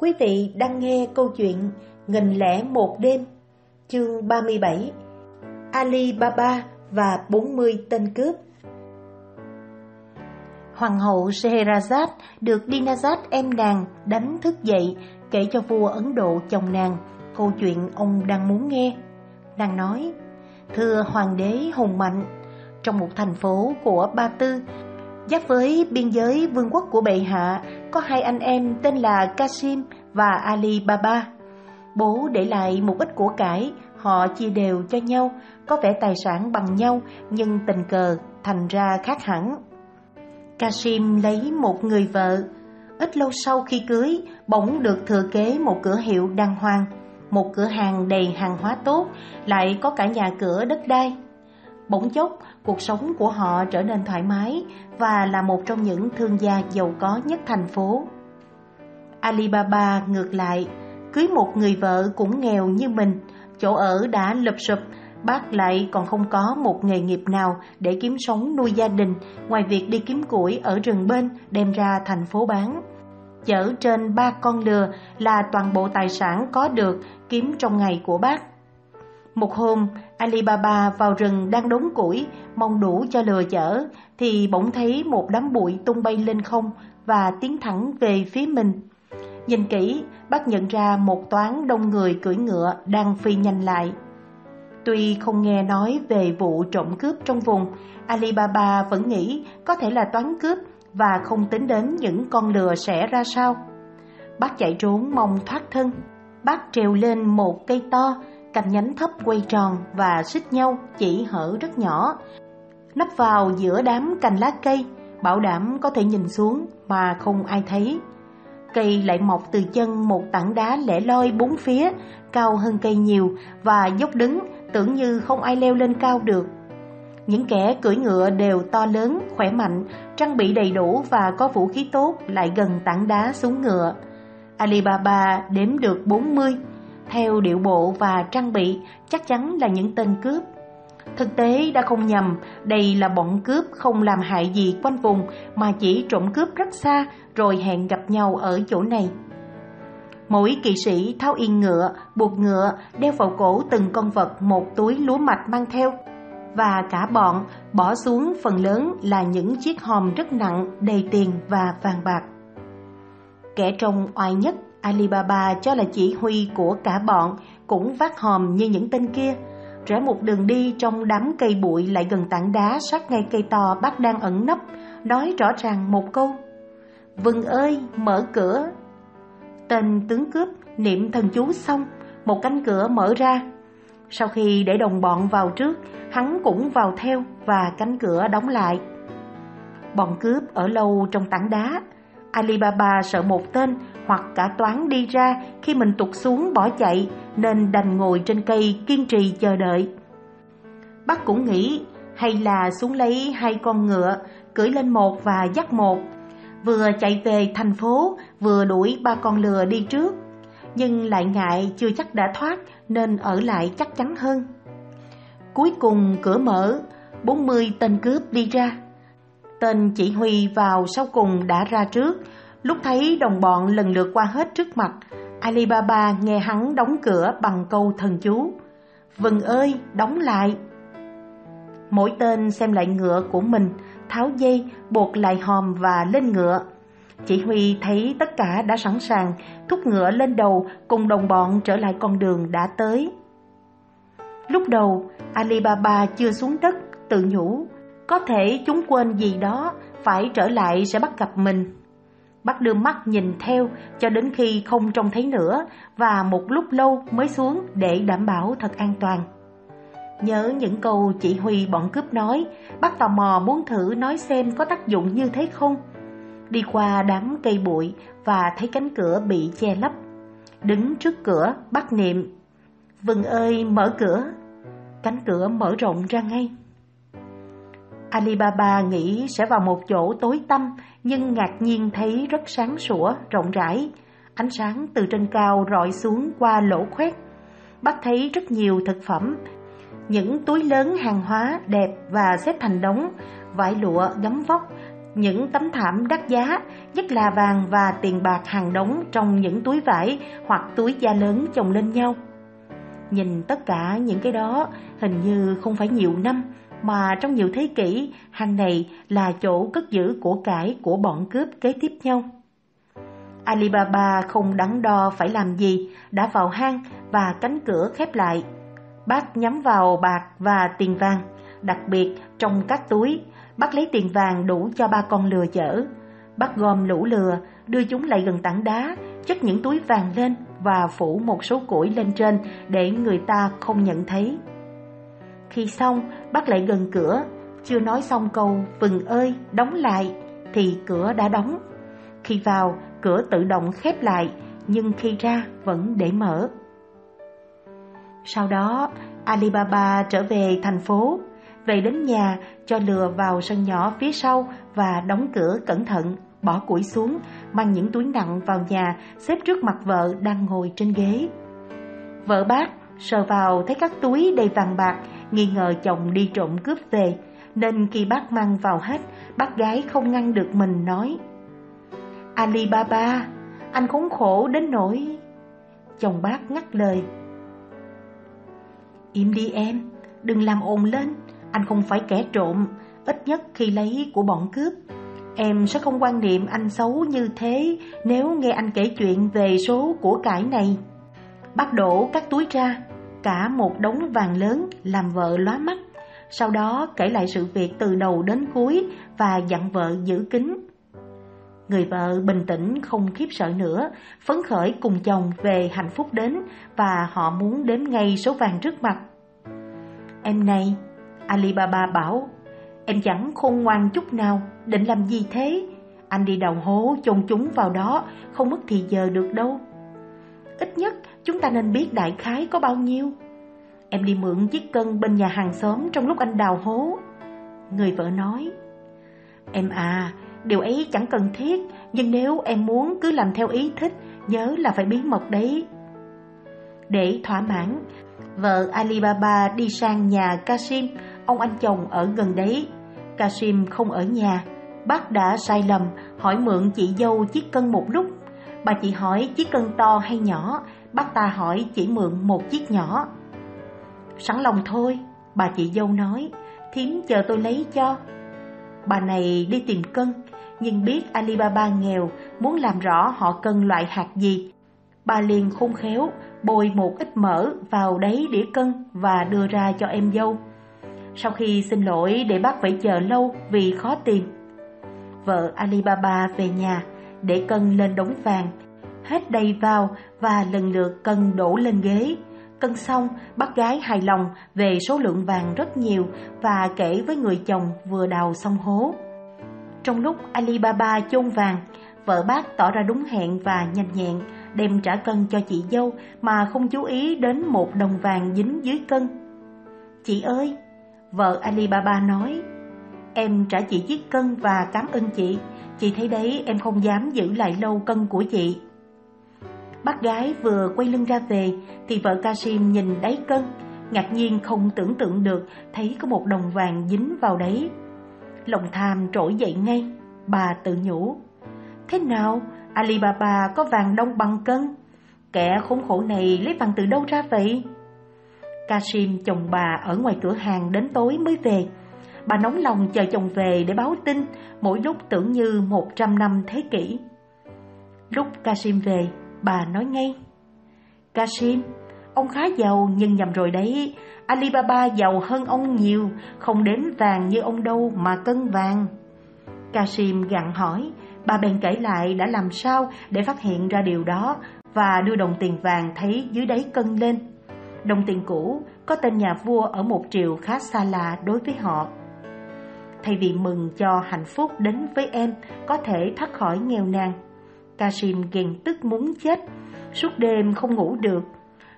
Quý vị đang nghe câu chuyện Nghìn lẻ một đêm, chương 37 Alibaba và 40 tên cướp Hoàng hậu Scheherazade được Dinazad em nàng đánh thức dậy kể cho vua Ấn Độ chồng nàng câu chuyện ông đang muốn nghe. Nàng nói, thưa hoàng đế hùng mạnh, trong một thành phố của Ba Tư, giáp với biên giới vương quốc của bệ hạ, có hai anh em tên là Kasim và Ali Baba. Bố để lại một ít của cải, họ chia đều cho nhau, có vẻ tài sản bằng nhau nhưng tình cờ thành ra khác hẳn. Kasim lấy một người vợ, ít lâu sau khi cưới, bỗng được thừa kế một cửa hiệu đàng hoàng, một cửa hàng đầy hàng hóa tốt, lại có cả nhà cửa đất đai. Bỗng chốc, cuộc sống của họ trở nên thoải mái và là một trong những thương gia giàu có nhất thành phố. Alibaba ngược lại, cưới một người vợ cũng nghèo như mình, chỗ ở đã lụp sụp, bác lại còn không có một nghề nghiệp nào để kiếm sống nuôi gia đình ngoài việc đi kiếm củi ở rừng bên đem ra thành phố bán. Chở trên ba con lừa là toàn bộ tài sản có được kiếm trong ngày của bác. Một hôm, Alibaba vào rừng đang đốn củi, mong đủ cho lừa chở, thì bỗng thấy một đám bụi tung bay lên không và tiến thẳng về phía mình. Nhìn kỹ, bác nhận ra một toán đông người cưỡi ngựa đang phi nhanh lại. Tuy không nghe nói về vụ trộm cướp trong vùng, Alibaba vẫn nghĩ có thể là toán cướp và không tính đến những con lừa sẽ ra sao. Bác chạy trốn mong thoát thân. Bác trèo lên một cây to, cành nhánh thấp quay tròn và xích nhau chỉ hở rất nhỏ. Nấp vào giữa đám cành lá cây, bảo đảm có thể nhìn xuống mà không ai thấy. Cây lại mọc từ chân một tảng đá lẻ loi bốn phía, cao hơn cây nhiều và dốc đứng, tưởng như không ai leo lên cao được. Những kẻ cưỡi ngựa đều to lớn, khỏe mạnh, trang bị đầy đủ và có vũ khí tốt lại gần tảng đá xuống ngựa. Alibaba đếm được 40, theo điệu bộ và trang bị chắc chắn là những tên cướp. Thực tế đã không nhầm, đây là bọn cướp không làm hại gì quanh vùng mà chỉ trộm cướp rất xa rồi hẹn gặp nhau ở chỗ này. Mỗi kỵ sĩ tháo yên ngựa, buộc ngựa, đeo vào cổ từng con vật một túi lúa mạch mang theo. Và cả bọn bỏ xuống phần lớn là những chiếc hòm rất nặng đầy tiền và vàng bạc. Kẻ trông oai nhất Alibaba cho là chỉ huy của cả bọn cũng vác hòm như những tên kia. Rẽ một đường đi trong đám cây bụi lại gần tảng đá sát ngay cây to bác đang ẩn nấp, nói rõ ràng một câu. Vừng ơi, mở cửa. Tên tướng cướp niệm thần chú xong, một cánh cửa mở ra. Sau khi để đồng bọn vào trước, hắn cũng vào theo và cánh cửa đóng lại. Bọn cướp ở lâu trong tảng đá, Alibaba sợ một tên hoặc cả toán đi ra khi mình tụt xuống bỏ chạy nên đành ngồi trên cây kiên trì chờ đợi. Bác cũng nghĩ hay là xuống lấy hai con ngựa, cưỡi lên một và dắt một, vừa chạy về thành phố vừa đuổi ba con lừa đi trước. Nhưng lại ngại chưa chắc đã thoát nên ở lại chắc chắn hơn. Cuối cùng cửa mở, 40 tên cướp đi ra. Tên chỉ huy vào sau cùng đã ra trước, lúc thấy đồng bọn lần lượt qua hết trước mặt, Alibaba nghe hắn đóng cửa bằng câu thần chú. Vừng ơi, đóng lại. Mỗi tên xem lại ngựa của mình, tháo dây, buộc lại hòm và lên ngựa. Chỉ huy thấy tất cả đã sẵn sàng, thúc ngựa lên đầu cùng đồng bọn trở lại con đường đã tới. Lúc đầu, Alibaba chưa xuống đất, tự nhủ, có thể chúng quên gì đó, phải trở lại sẽ bắt gặp mình. Bắt đưa mắt nhìn theo cho đến khi không trông thấy nữa và một lúc lâu mới xuống để đảm bảo thật an toàn. Nhớ những câu chỉ huy bọn cướp nói, bắt tò mò muốn thử nói xem có tác dụng như thế không. Đi qua đám cây bụi và thấy cánh cửa bị che lấp. Đứng trước cửa bắt niệm, Vừng ơi mở cửa. Cánh cửa mở rộng ra ngay. Alibaba nghĩ sẽ vào một chỗ tối tăm nhưng ngạc nhiên thấy rất sáng sủa, rộng rãi. Ánh sáng từ trên cao rọi xuống qua lỗ khoét. Bắt thấy rất nhiều thực phẩm, những túi lớn hàng hóa đẹp và xếp thành đống, vải lụa gấm vóc, những tấm thảm đắt giá, nhất là vàng và tiền bạc hàng đống trong những túi vải hoặc túi da lớn chồng lên nhau. Nhìn tất cả những cái đó hình như không phải nhiều năm mà trong nhiều thế kỷ hang này là chỗ cất giữ của cải của bọn cướp kế tiếp nhau. Alibaba không đắn đo phải làm gì, đã vào hang và cánh cửa khép lại. Bác nhắm vào bạc và tiền vàng, đặc biệt trong các túi, bác lấy tiền vàng đủ cho ba con lừa chở. Bác gom lũ lừa, đưa chúng lại gần tảng đá, chất những túi vàng lên và phủ một số củi lên trên để người ta không nhận thấy. Khi xong, bác lại gần cửa, chưa nói xong câu vừng ơi, đóng lại, thì cửa đã đóng. Khi vào, cửa tự động khép lại, nhưng khi ra vẫn để mở. Sau đó, Alibaba trở về thành phố, về đến nhà cho lừa vào sân nhỏ phía sau và đóng cửa cẩn thận, bỏ củi xuống, mang những túi nặng vào nhà xếp trước mặt vợ đang ngồi trên ghế. Vợ bác sờ vào thấy các túi đầy vàng bạc, nghi ngờ chồng đi trộm cướp về, nên khi bác mang vào hết, bác gái không ngăn được mình nói Alibaba, anh khốn khổ đến nỗi... Chồng bác ngắt lời Im đi em, đừng làm ồn lên, anh không phải kẻ trộm, ít nhất khi lấy của bọn cướp. Em sẽ không quan niệm anh xấu như thế nếu nghe anh kể chuyện về số của cải này. Bắt đổ các túi ra, cả một đống vàng lớn làm vợ lóa mắt. Sau đó kể lại sự việc từ đầu đến cuối và dặn vợ giữ kín. Người vợ bình tĩnh không khiếp sợ nữa, phấn khởi cùng chồng về hạnh phúc đến và họ muốn đếm ngay số vàng trước mặt. Em này, Alibaba bảo, em chẳng khôn ngoan chút nào, định làm gì thế? Anh đi đầu hố chôn chúng vào đó, không mất thì giờ được đâu. Ít nhất chúng ta nên biết đại khái có bao nhiêu. Em đi mượn chiếc cân bên nhà hàng xóm trong lúc anh đào hố. Người vợ nói, Em à, điều ấy chẳng cần thiết, nhưng nếu em muốn cứ làm theo ý thích, nhớ là phải bí mật đấy. Để thỏa mãn, vợ Alibaba đi sang nhà Kasim, ông anh chồng ở gần đấy. Kasim không ở nhà, bác đã sai lầm, hỏi mượn chị dâu chiếc cân một lúc. Bà chị hỏi chiếc cân to hay nhỏ, bác ta hỏi chỉ mượn một chiếc nhỏ. Sẵn lòng thôi, bà chị dâu nói, thím chờ tôi lấy cho. Bà này đi tìm cân, nhưng biết Alibaba nghèo, muốn làm rõ họ cân loại hạt gì. Bà liền khôn khéo, bồi một ít mỡ vào đáy đĩa cân và đưa ra cho em dâu. Sau khi xin lỗi để bác phải chờ lâu vì khó tìm. Vợ Alibaba về nhà, để cân lên đống vàng, hết đầy vào và lần lượt cân đổ lên ghế. Cân xong, bác gái hài lòng về số lượng vàng rất nhiều và kể với người chồng vừa đào xong hố. Trong lúc Alibaba chôn vàng, vợ bác tỏ ra đúng hẹn và nhanh nhẹn, đem trả cân cho chị dâu mà không chú ý đến một đồng vàng dính dưới cân. Chị ơi, vợ Alibaba nói, em trả chị chiếc cân và cảm ơn chị, chị thấy đấy em không dám giữ lại lâu cân của chị. Bác gái vừa quay lưng ra về thì vợ Kasim nhìn đáy cân, ngạc nhiên không tưởng tượng được thấy có một đồng vàng dính vào đấy. Lòng tham trỗi dậy ngay, bà tự nhủ. Thế nào, Alibaba có vàng đông bằng cân? Kẻ khốn khổ này lấy vàng từ đâu ra vậy? Kasim chồng bà ở ngoài cửa hàng đến tối mới về. Bà nóng lòng chờ chồng về để báo tin, mỗi lúc tưởng như một trăm năm thế kỷ. Lúc Kasim về, bà nói ngay. Kasim, ông khá giàu nhưng nhầm rồi đấy. Alibaba giàu hơn ông nhiều, không đếm vàng như ông đâu mà cân vàng. Kasim gặn hỏi, bà bèn kể lại đã làm sao để phát hiện ra điều đó và đưa đồng tiền vàng thấy dưới đáy cân lên. Đồng tiền cũ có tên nhà vua ở một triệu khá xa lạ đối với họ. Thay vì mừng cho hạnh phúc đến với em có thể thoát khỏi nghèo nàn, Kasim ghen tức muốn chết, suốt đêm không ngủ được.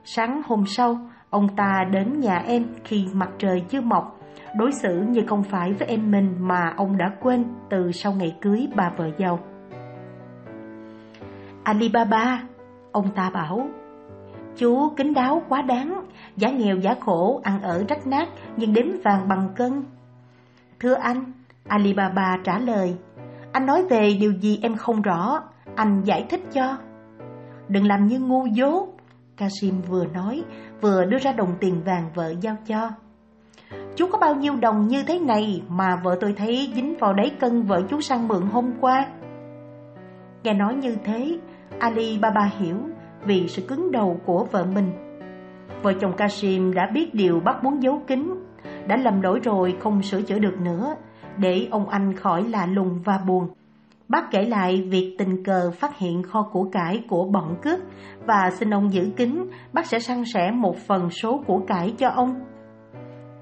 Sáng hôm sau, ông ta đến nhà em khi mặt trời chưa mọc, đối xử như không phải với em mình mà ông đã quên từ sau ngày cưới bà vợ giàu. Alibaba, ông ta bảo, chú kính đáo quá đáng, giả nghèo giả khổ, ăn ở rách nát nhưng đếm vàng bằng cân. Thưa anh, Alibaba trả lời, Anh nói về điều gì em không rõ, anh giải thích cho. Đừng làm như ngu dốt, Kasim vừa nói, vừa đưa ra đồng tiền vàng vợ giao cho. Chú có bao nhiêu đồng như thế này mà vợ tôi thấy dính vào đáy cân vợ chú sang mượn hôm qua? Nghe nói như thế, Ali Baba hiểu vì sự cứng đầu của vợ mình. Vợ chồng Kasim đã biết điều bác muốn giấu kín, đã lầm lỗi rồi không sửa chữa được nữa, để ông anh khỏi lạ lùng và buồn. Bác kể lại việc tình cờ phát hiện kho của cải của bọn cướp và xin ông giữ kín, bác sẽ săn sẻ một phần số của cải cho ông.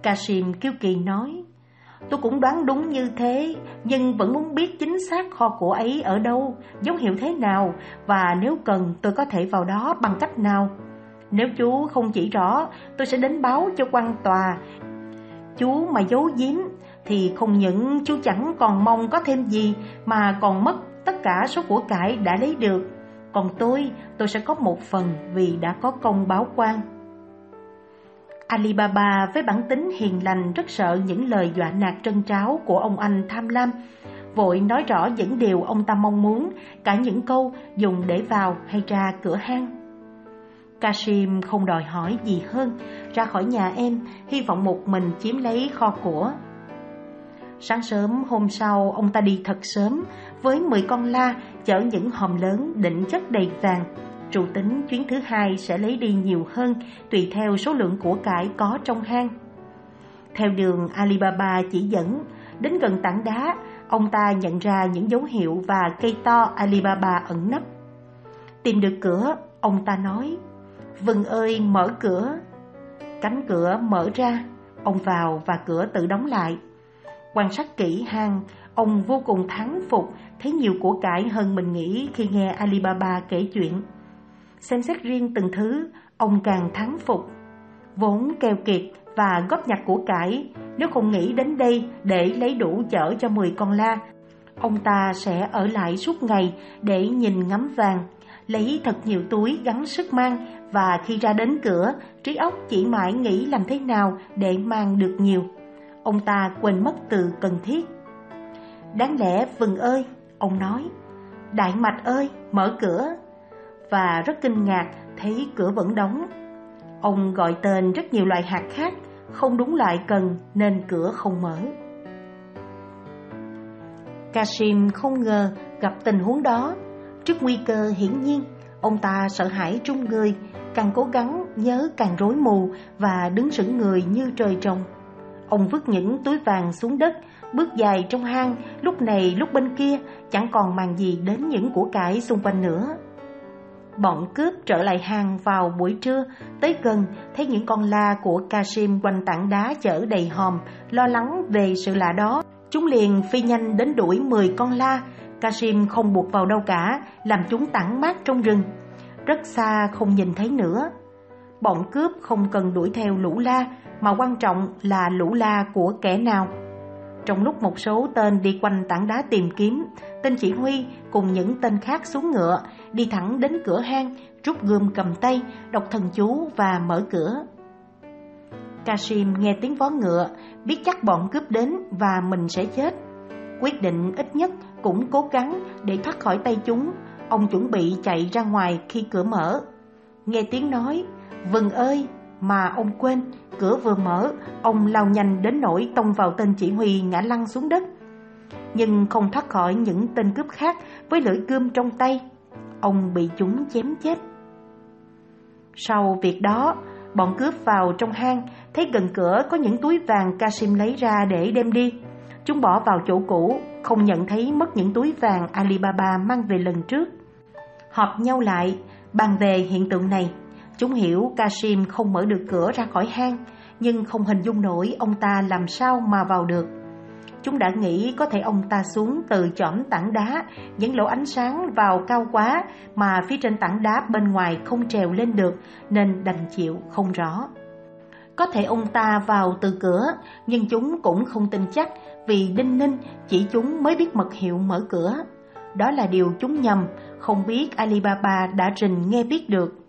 Kasim kiêu kỳ nói, tôi cũng đoán đúng như thế, nhưng vẫn muốn biết chính xác kho của ấy ở đâu, dấu hiệu thế nào, và nếu cần tôi có thể vào đó bằng cách nào. Nếu chú không chỉ rõ, tôi sẽ đến báo cho quan tòa. Chú mà giấu giếm thì không những chú chẳng còn mong có thêm gì mà còn mất tất cả số của cải đã lấy được. Còn tôi, tôi sẽ có một phần vì đã có công báo quan. Alibaba với bản tính hiền lành rất sợ những lời dọa nạt trân tráo của ông anh tham lam, vội nói rõ những điều ông ta mong muốn, cả những câu dùng để vào hay ra cửa hang. Kashim không đòi hỏi gì hơn, ra khỏi nhà em, hy vọng một mình chiếm lấy kho của. Sáng sớm hôm sau, ông ta đi thật sớm, với 10 con la chở những hòm lớn định chất đầy vàng. Trụ tính chuyến thứ hai sẽ lấy đi nhiều hơn, tùy theo số lượng của cải có trong hang. Theo đường Alibaba chỉ dẫn, đến gần tảng đá, ông ta nhận ra những dấu hiệu và cây to Alibaba ẩn nấp. Tìm được cửa, ông ta nói, Vừng ơi mở cửa. Cánh cửa mở ra, ông vào và cửa tự đóng lại. Quan sát kỹ hang, ông vô cùng thắng phục, thấy nhiều của cải hơn mình nghĩ khi nghe Alibaba kể chuyện. Xem xét riêng từng thứ, ông càng thắng phục. Vốn keo kiệt và góp nhặt của cải, nếu không nghĩ đến đây để lấy đủ chở cho 10 con la, ông ta sẽ ở lại suốt ngày để nhìn ngắm vàng, lấy thật nhiều túi gắn sức mang và khi ra đến cửa, trí óc chỉ mãi nghĩ làm thế nào để mang được nhiều. Ông ta quên mất từ cần thiết. Đáng lẽ vừng ơi, ông nói, đại mạch ơi, mở cửa. Và rất kinh ngạc thấy cửa vẫn đóng. Ông gọi tên rất nhiều loại hạt khác, không đúng loại cần nên cửa không mở. Kasim không ngờ gặp tình huống đó. Trước nguy cơ hiển nhiên, ông ta sợ hãi trung người, càng cố gắng nhớ càng rối mù và đứng sững người như trời trồng. Ông vứt những túi vàng xuống đất, bước dài trong hang, lúc này lúc bên kia, chẳng còn màng gì đến những của cải xung quanh nữa. Bọn cướp trở lại hang vào buổi trưa, tới gần thấy những con la của Kasim quanh tảng đá chở đầy hòm, lo lắng về sự lạ đó. Chúng liền phi nhanh đến đuổi 10 con la, Kasim không buộc vào đâu cả, làm chúng tản mát trong rừng. Rất xa không nhìn thấy nữa. Bọn cướp không cần đuổi theo lũ la, mà quan trọng là lũ la của kẻ nào. Trong lúc một số tên đi quanh tảng đá tìm kiếm, tên chỉ huy cùng những tên khác xuống ngựa, đi thẳng đến cửa hang, rút gươm cầm tay, đọc thần chú và mở cửa. Kasim nghe tiếng vó ngựa, biết chắc bọn cướp đến và mình sẽ chết. Quyết định ít nhất cũng cố gắng để thoát khỏi tay chúng, ông chuẩn bị chạy ra ngoài khi cửa mở. Nghe tiếng nói, Vừng ơi, mà ông quên, cửa vừa mở, ông lao nhanh đến nỗi tông vào tên chỉ huy ngã lăn xuống đất. Nhưng không thoát khỏi những tên cướp khác với lưỡi gươm trong tay. Ông bị chúng chém chết. Sau việc đó, bọn cướp vào trong hang, thấy gần cửa có những túi vàng Kasim lấy ra để đem đi. Chúng bỏ vào chỗ cũ, không nhận thấy mất những túi vàng Alibaba mang về lần trước. Họp nhau lại, bàn về hiện tượng này. Chúng hiểu Kasim không mở được cửa ra khỏi hang, nhưng không hình dung nổi ông ta làm sao mà vào được. Chúng đã nghĩ có thể ông ta xuống từ chỏm tảng đá, những lỗ ánh sáng vào cao quá mà phía trên tảng đá bên ngoài không trèo lên được nên đành chịu không rõ. Có thể ông ta vào từ cửa, nhưng chúng cũng không tin chắc vì Đinh Ninh chỉ chúng mới biết mật hiệu mở cửa. Đó là điều chúng nhầm, không biết Alibaba đã trình nghe biết được.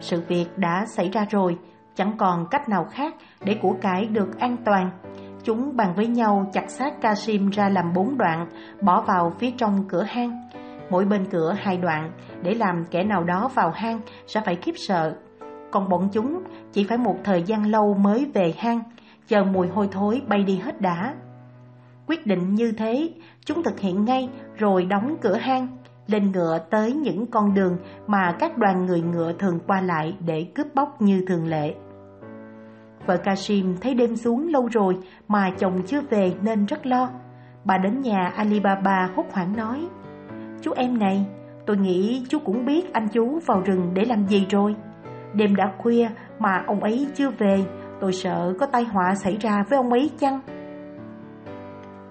Sự việc đã xảy ra rồi, chẳng còn cách nào khác để của cải được an toàn. Chúng bàn với nhau chặt xác Kasim ra làm bốn đoạn, bỏ vào phía trong cửa hang. Mỗi bên cửa hai đoạn, để làm kẻ nào đó vào hang sẽ phải khiếp sợ. Còn bọn chúng chỉ phải một thời gian lâu mới về hang, chờ mùi hôi thối bay đi hết đã. Quyết định như thế, chúng thực hiện ngay rồi đóng cửa hang, lên ngựa tới những con đường mà các đoàn người ngựa thường qua lại để cướp bóc như thường lệ. Vợ Kashim thấy đêm xuống lâu rồi mà chồng chưa về nên rất lo. Bà đến nhà Alibaba hốt hoảng nói Chú em này, tôi nghĩ chú cũng biết anh chú vào rừng để làm gì rồi. Đêm đã khuya mà ông ấy chưa về, tôi sợ có tai họa xảy ra với ông ấy chăng?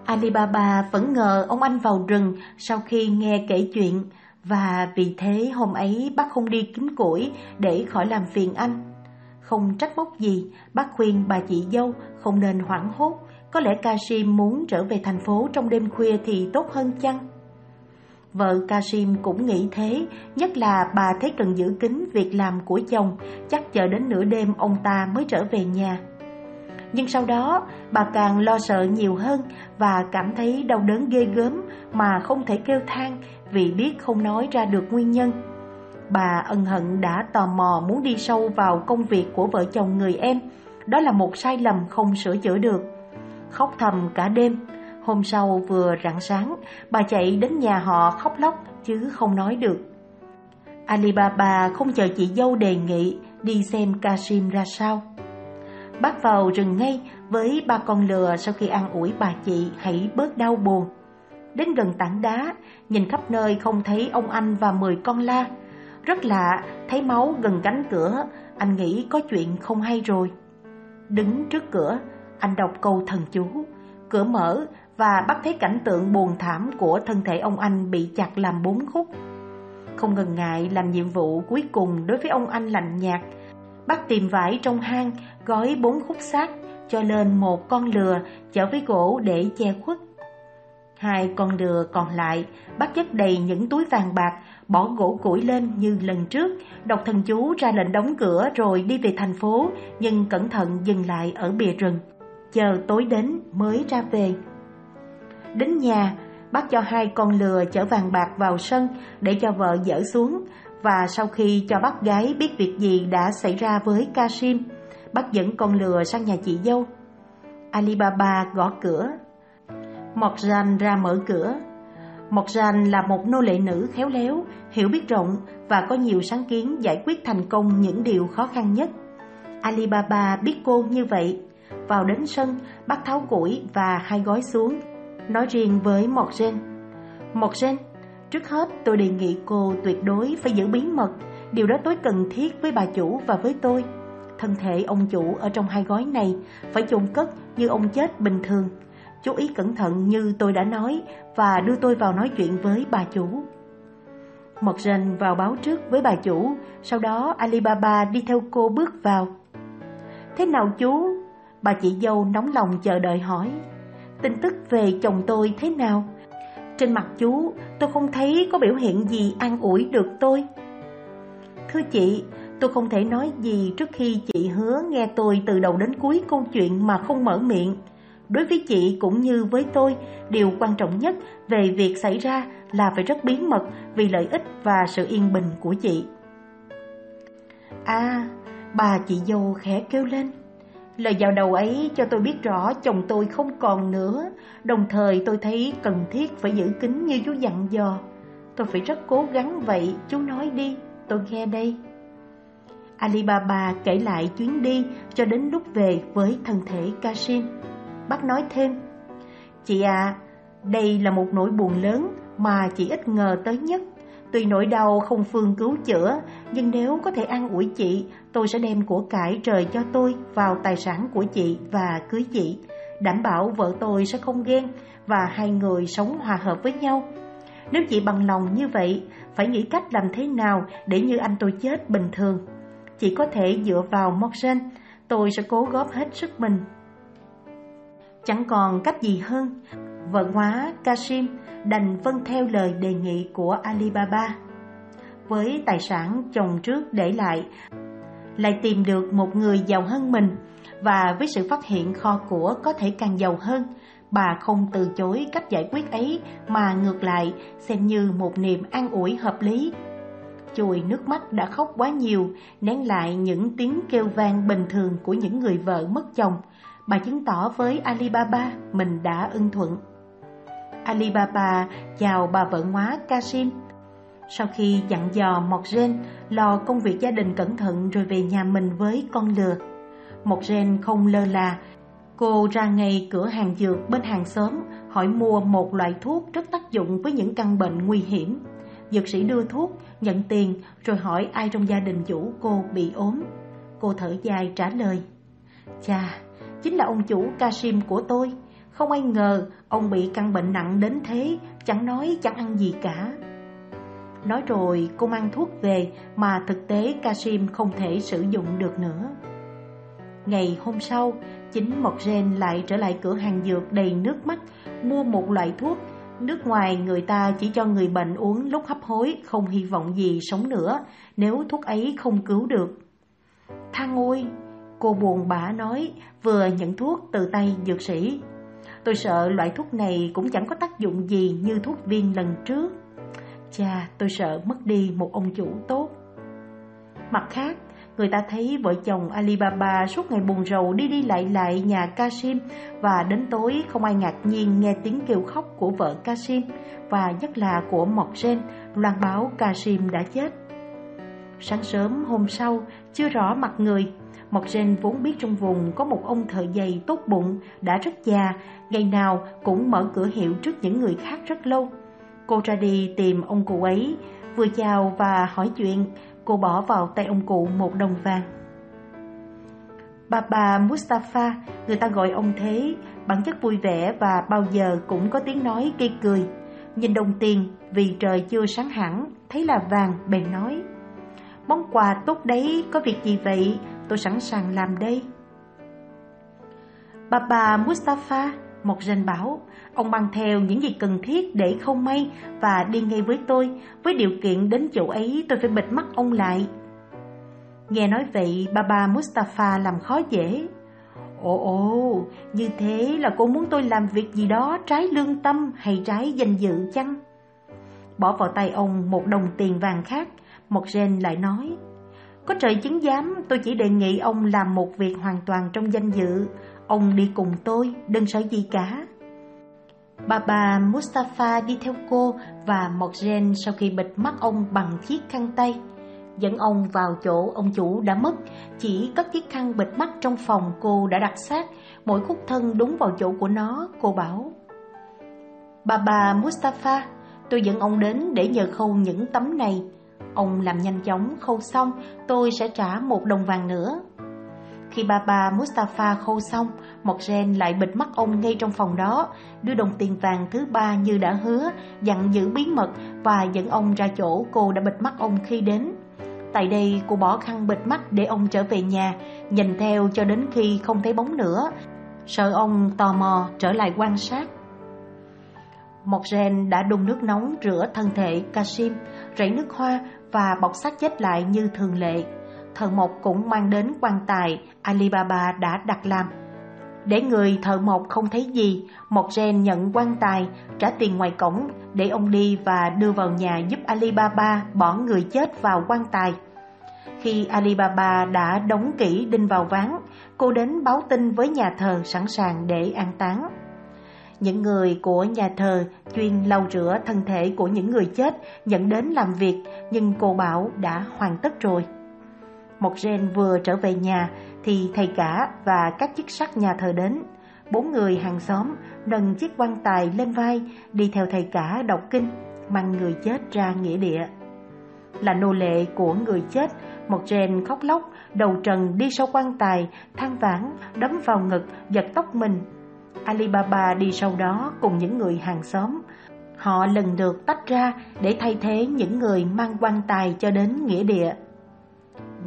Alibaba vẫn ngờ ông anh vào rừng sau khi nghe kể chuyện và vì thế hôm ấy bác không đi kiếm củi để khỏi làm phiền anh. Không trách móc gì, bác khuyên bà chị dâu không nên hoảng hốt, có lẽ Kasim muốn trở về thành phố trong đêm khuya thì tốt hơn chăng? Vợ Kasim cũng nghĩ thế, nhất là bà thấy cần giữ kín việc làm của chồng, chắc chờ đến nửa đêm ông ta mới trở về nhà. Nhưng sau đó, bà càng lo sợ nhiều hơn và cảm thấy đau đớn ghê gớm mà không thể kêu than vì biết không nói ra được nguyên nhân. Bà ân hận đã tò mò muốn đi sâu vào công việc của vợ chồng người em. Đó là một sai lầm không sửa chữa được. Khóc thầm cả đêm. Hôm sau vừa rạng sáng, bà chạy đến nhà họ khóc lóc chứ không nói được. Alibaba không chờ chị dâu đề nghị đi xem Kasim ra sao. Bác vào rừng ngay với ba con lừa sau khi an ủi bà chị hãy bớt đau buồn. Đến gần tảng đá, nhìn khắp nơi không thấy ông anh và mười con la. Rất lạ, thấy máu gần cánh cửa, anh nghĩ có chuyện không hay rồi. Đứng trước cửa, anh đọc câu thần chú. Cửa mở và bắt thấy cảnh tượng buồn thảm của thân thể ông anh bị chặt làm bốn khúc. Không ngần ngại làm nhiệm vụ cuối cùng đối với ông anh lạnh nhạt, bắt tìm vải trong hang, gói bốn khúc xác, cho lên một con lừa chở với gỗ để che khuất. Hai con lừa còn lại, bắt chất đầy những túi vàng bạc, bỏ gỗ củi lên như lần trước, đọc thần chú ra lệnh đóng cửa rồi đi về thành phố, nhưng cẩn thận dừng lại ở bìa rừng, chờ tối đến mới ra về. Đến nhà, bắt cho hai con lừa chở vàng bạc vào sân để cho vợ dỡ xuống, và sau khi cho bác gái biết việc gì đã xảy ra với Kasim, bác dẫn con lừa sang nhà chị dâu. Alibaba gõ cửa. Mokran ra mở cửa. Mokran là một nô lệ nữ khéo léo, hiểu biết rộng và có nhiều sáng kiến giải quyết thành công những điều khó khăn nhất. Alibaba biết cô như vậy. Vào đến sân, bác tháo củi và hai gói xuống, nói riêng với Mokren. Mokren, Trước hết, tôi đề nghị cô tuyệt đối phải giữ bí mật. Điều đó tối cần thiết với bà chủ và với tôi. Thân thể ông chủ ở trong hai gói này Phải chôn cất như ông chết bình thường. Chú ý cẩn thận như tôi đã nói Và đưa tôi vào nói chuyện với bà chủ. Mật rành vào báo trước với bà chủ, Sau đó Alibaba đi theo cô bước vào. Thế nào chú? Bà chị dâu nóng lòng chờ đợi hỏi. Tin tức về chồng tôi thế nào? Trên mặt chú tôi không thấy có biểu hiện gì an ủi được tôi Thưa chị, tôi không thể nói gì trước khi chị hứa nghe tôi từ đầu đến cuối câu chuyện mà không mở miệng Đối với chị cũng như với tôi, điều quan trọng nhất về việc xảy ra là phải rất bí mật vì lợi ích và sự yên bình của chị. À, bà chị dâu khẽ kêu lên. Lời vào đầu ấy cho tôi biết rõ chồng tôi không còn nữa, đồng thời tôi thấy cần thiết phải giữ kín như chú dặn dò. Tôi phải rất cố gắng vậy, chú nói đi, tôi nghe đây. Alibaba kể lại chuyến đi cho đến lúc về với thân thể Kasim. Bác nói thêm, Chị à, đây là một nỗi buồn lớn mà chị ít ngờ tới nhất. Tuy nỗi đau không phương cứu chữa, nhưng nếu có thể an ủi chị, tôi sẽ đem của cải trời cho tôi vào tài sản của chị và cưới chị. Đảm bảo vợ tôi sẽ không ghen và hai người sống hòa hợp với nhau. Nếu chị bằng lòng như vậy, phải nghĩ cách làm thế nào để như anh tôi chết bình thường. Chị có thể dựa vào Morgan, tôi sẽ cố góp hết sức mình. Chẳng còn cách gì hơn, vợ hóa Kasim đành vâng theo lời đề nghị của Alibaba. Với tài sản chồng trước để lại, lại tìm được một người giàu hơn mình và với sự phát hiện kho của có thể càng giàu hơn, bà không từ chối cách giải quyết ấy mà ngược lại xem như một niềm an ủi hợp lý. Chùi nước mắt đã khóc quá nhiều, nén lại những tiếng kêu vang bình thường của những người vợ mất chồng. Bà chứng tỏ với Alibaba mình đã ưng thuận. Alibaba chào bà vợ ngoá Kasim. Sau khi dặn dò gen lo công việc gia đình cẩn thận rồi về nhà mình với con lừa. Morgen không lơ là, cô ra ngay cửa hàng dược bên hàng xóm hỏi mua một loại thuốc rất tác dụng với những căn bệnh nguy hiểm. Dược sĩ đưa thuốc, nhận tiền rồi hỏi ai trong gia đình chủ cô bị ốm. Cô thở dài trả lời. Chà, chính là ông chủ Kasim của tôi. Không ai ngờ ông bị căn bệnh nặng đến thế, chẳng nói chẳng ăn gì cả. Nói rồi cô mang thuốc về mà thực tế Kasim không thể sử dụng được nữa. Ngày hôm sau, chính Mộc Gen lại trở lại cửa hàng dược đầy nước mắt, mua một loại thuốc. Nước ngoài người ta chỉ cho người bệnh uống lúc hấp hối, không hy vọng gì sống nữa, nếu thuốc ấy không cứu được. Thang ôi, cô buồn bã nói, vừa nhận thuốc từ tay dược sĩ. Tôi sợ loại thuốc này cũng chẳng có tác dụng gì như thuốc viên lần trước cha tôi sợ mất đi một ông chủ tốt. Mặt khác, người ta thấy vợ chồng Alibaba suốt ngày buồn rầu đi đi lại lại nhà Kasim và đến tối không ai ngạc nhiên nghe tiếng kêu khóc của vợ Kasim và nhất là của Morgen loan báo Kasim đã chết. Sáng sớm hôm sau, chưa rõ mặt người, Morgen vốn biết trong vùng có một ông thợ giày tốt bụng, đã rất già, ngày nào cũng mở cửa hiệu trước những người khác rất lâu. Cô ra đi tìm ông cụ ấy, vừa chào và hỏi chuyện, cô bỏ vào tay ông cụ một đồng vàng. Baba Mustafa, người ta gọi ông thế, bản chất vui vẻ và bao giờ cũng có tiếng nói gây cười. Nhìn đồng tiền, vì trời chưa sáng hẳn, thấy là vàng, bèn nói. Món quà tốt đấy, có việc gì vậy? Tôi sẵn sàng làm đây. Baba Mustafa, một ranh bảo, ông mang theo những gì cần thiết để không may và đi ngay với tôi, với điều kiện đến chỗ ấy tôi phải bịt mắt ông lại. Nghe nói vậy, Baba Mustafa làm khó dễ. Ồ ồ, như thế là cô muốn tôi làm việc gì đó trái lương tâm hay trái danh dự chăng? Bỏ vào tay ông một đồng tiền vàng khác, một gen lại nói. Có trời chứng giám, tôi chỉ đề nghị ông làm một việc hoàn toàn trong danh dự. Ông đi cùng tôi, đừng sợ gì cả. Bà bà Mustafa đi theo cô và Morgen sau khi bịt mắt ông bằng chiếc khăn tay. Dẫn ông vào chỗ ông chủ đã mất, chỉ cất chiếc khăn bịt mắt trong phòng cô đã đặt xác mỗi khúc thân đúng vào chỗ của nó, cô bảo. Bà bà Mustafa, tôi dẫn ông đến để nhờ khâu những tấm này. Ông làm nhanh chóng khâu xong, tôi sẽ trả một đồng vàng nữa. Khi bà bà Mustafa khâu xong, Morgen lại bịt mắt ông ngay trong phòng đó, đưa đồng tiền vàng thứ ba như đã hứa, dặn giữ bí mật và dẫn ông ra chỗ cô đã bịt mắt ông khi đến. Tại đây cô bỏ khăn bịt mắt để ông trở về nhà, nhìn theo cho đến khi không thấy bóng nữa, sợ ông tò mò trở lại quan sát. Morgen đã đun nước nóng rửa thân thể Kasim, rảy nước hoa và bọc xác chết lại như thường lệ. thần mộc cũng mang đến quan tài Alibaba đã đặt làm. Để người thợ mộc không thấy gì, một gen nhận quan tài, trả tiền ngoài cổng để ông đi và đưa vào nhà giúp Alibaba bỏ người chết vào quan tài. Khi Alibaba đã đóng kỹ đinh vào ván, cô đến báo tin với nhà thờ sẵn sàng để an táng. Những người của nhà thờ chuyên lau rửa thân thể của những người chết nhận đến làm việc, nhưng cô bảo đã hoàn tất rồi. Một gen vừa trở về nhà thì thầy cả và các chức sắc nhà thờ đến. Bốn người hàng xóm nâng chiếc quan tài lên vai đi theo thầy cả đọc kinh, mang người chết ra nghĩa địa. Là nô lệ của người chết, một gen khóc lóc, đầu trần đi sau quan tài, than vãn, đấm vào ngực, giật tóc mình. Alibaba đi sau đó cùng những người hàng xóm. Họ lần lượt tách ra để thay thế những người mang quan tài cho đến nghĩa địa.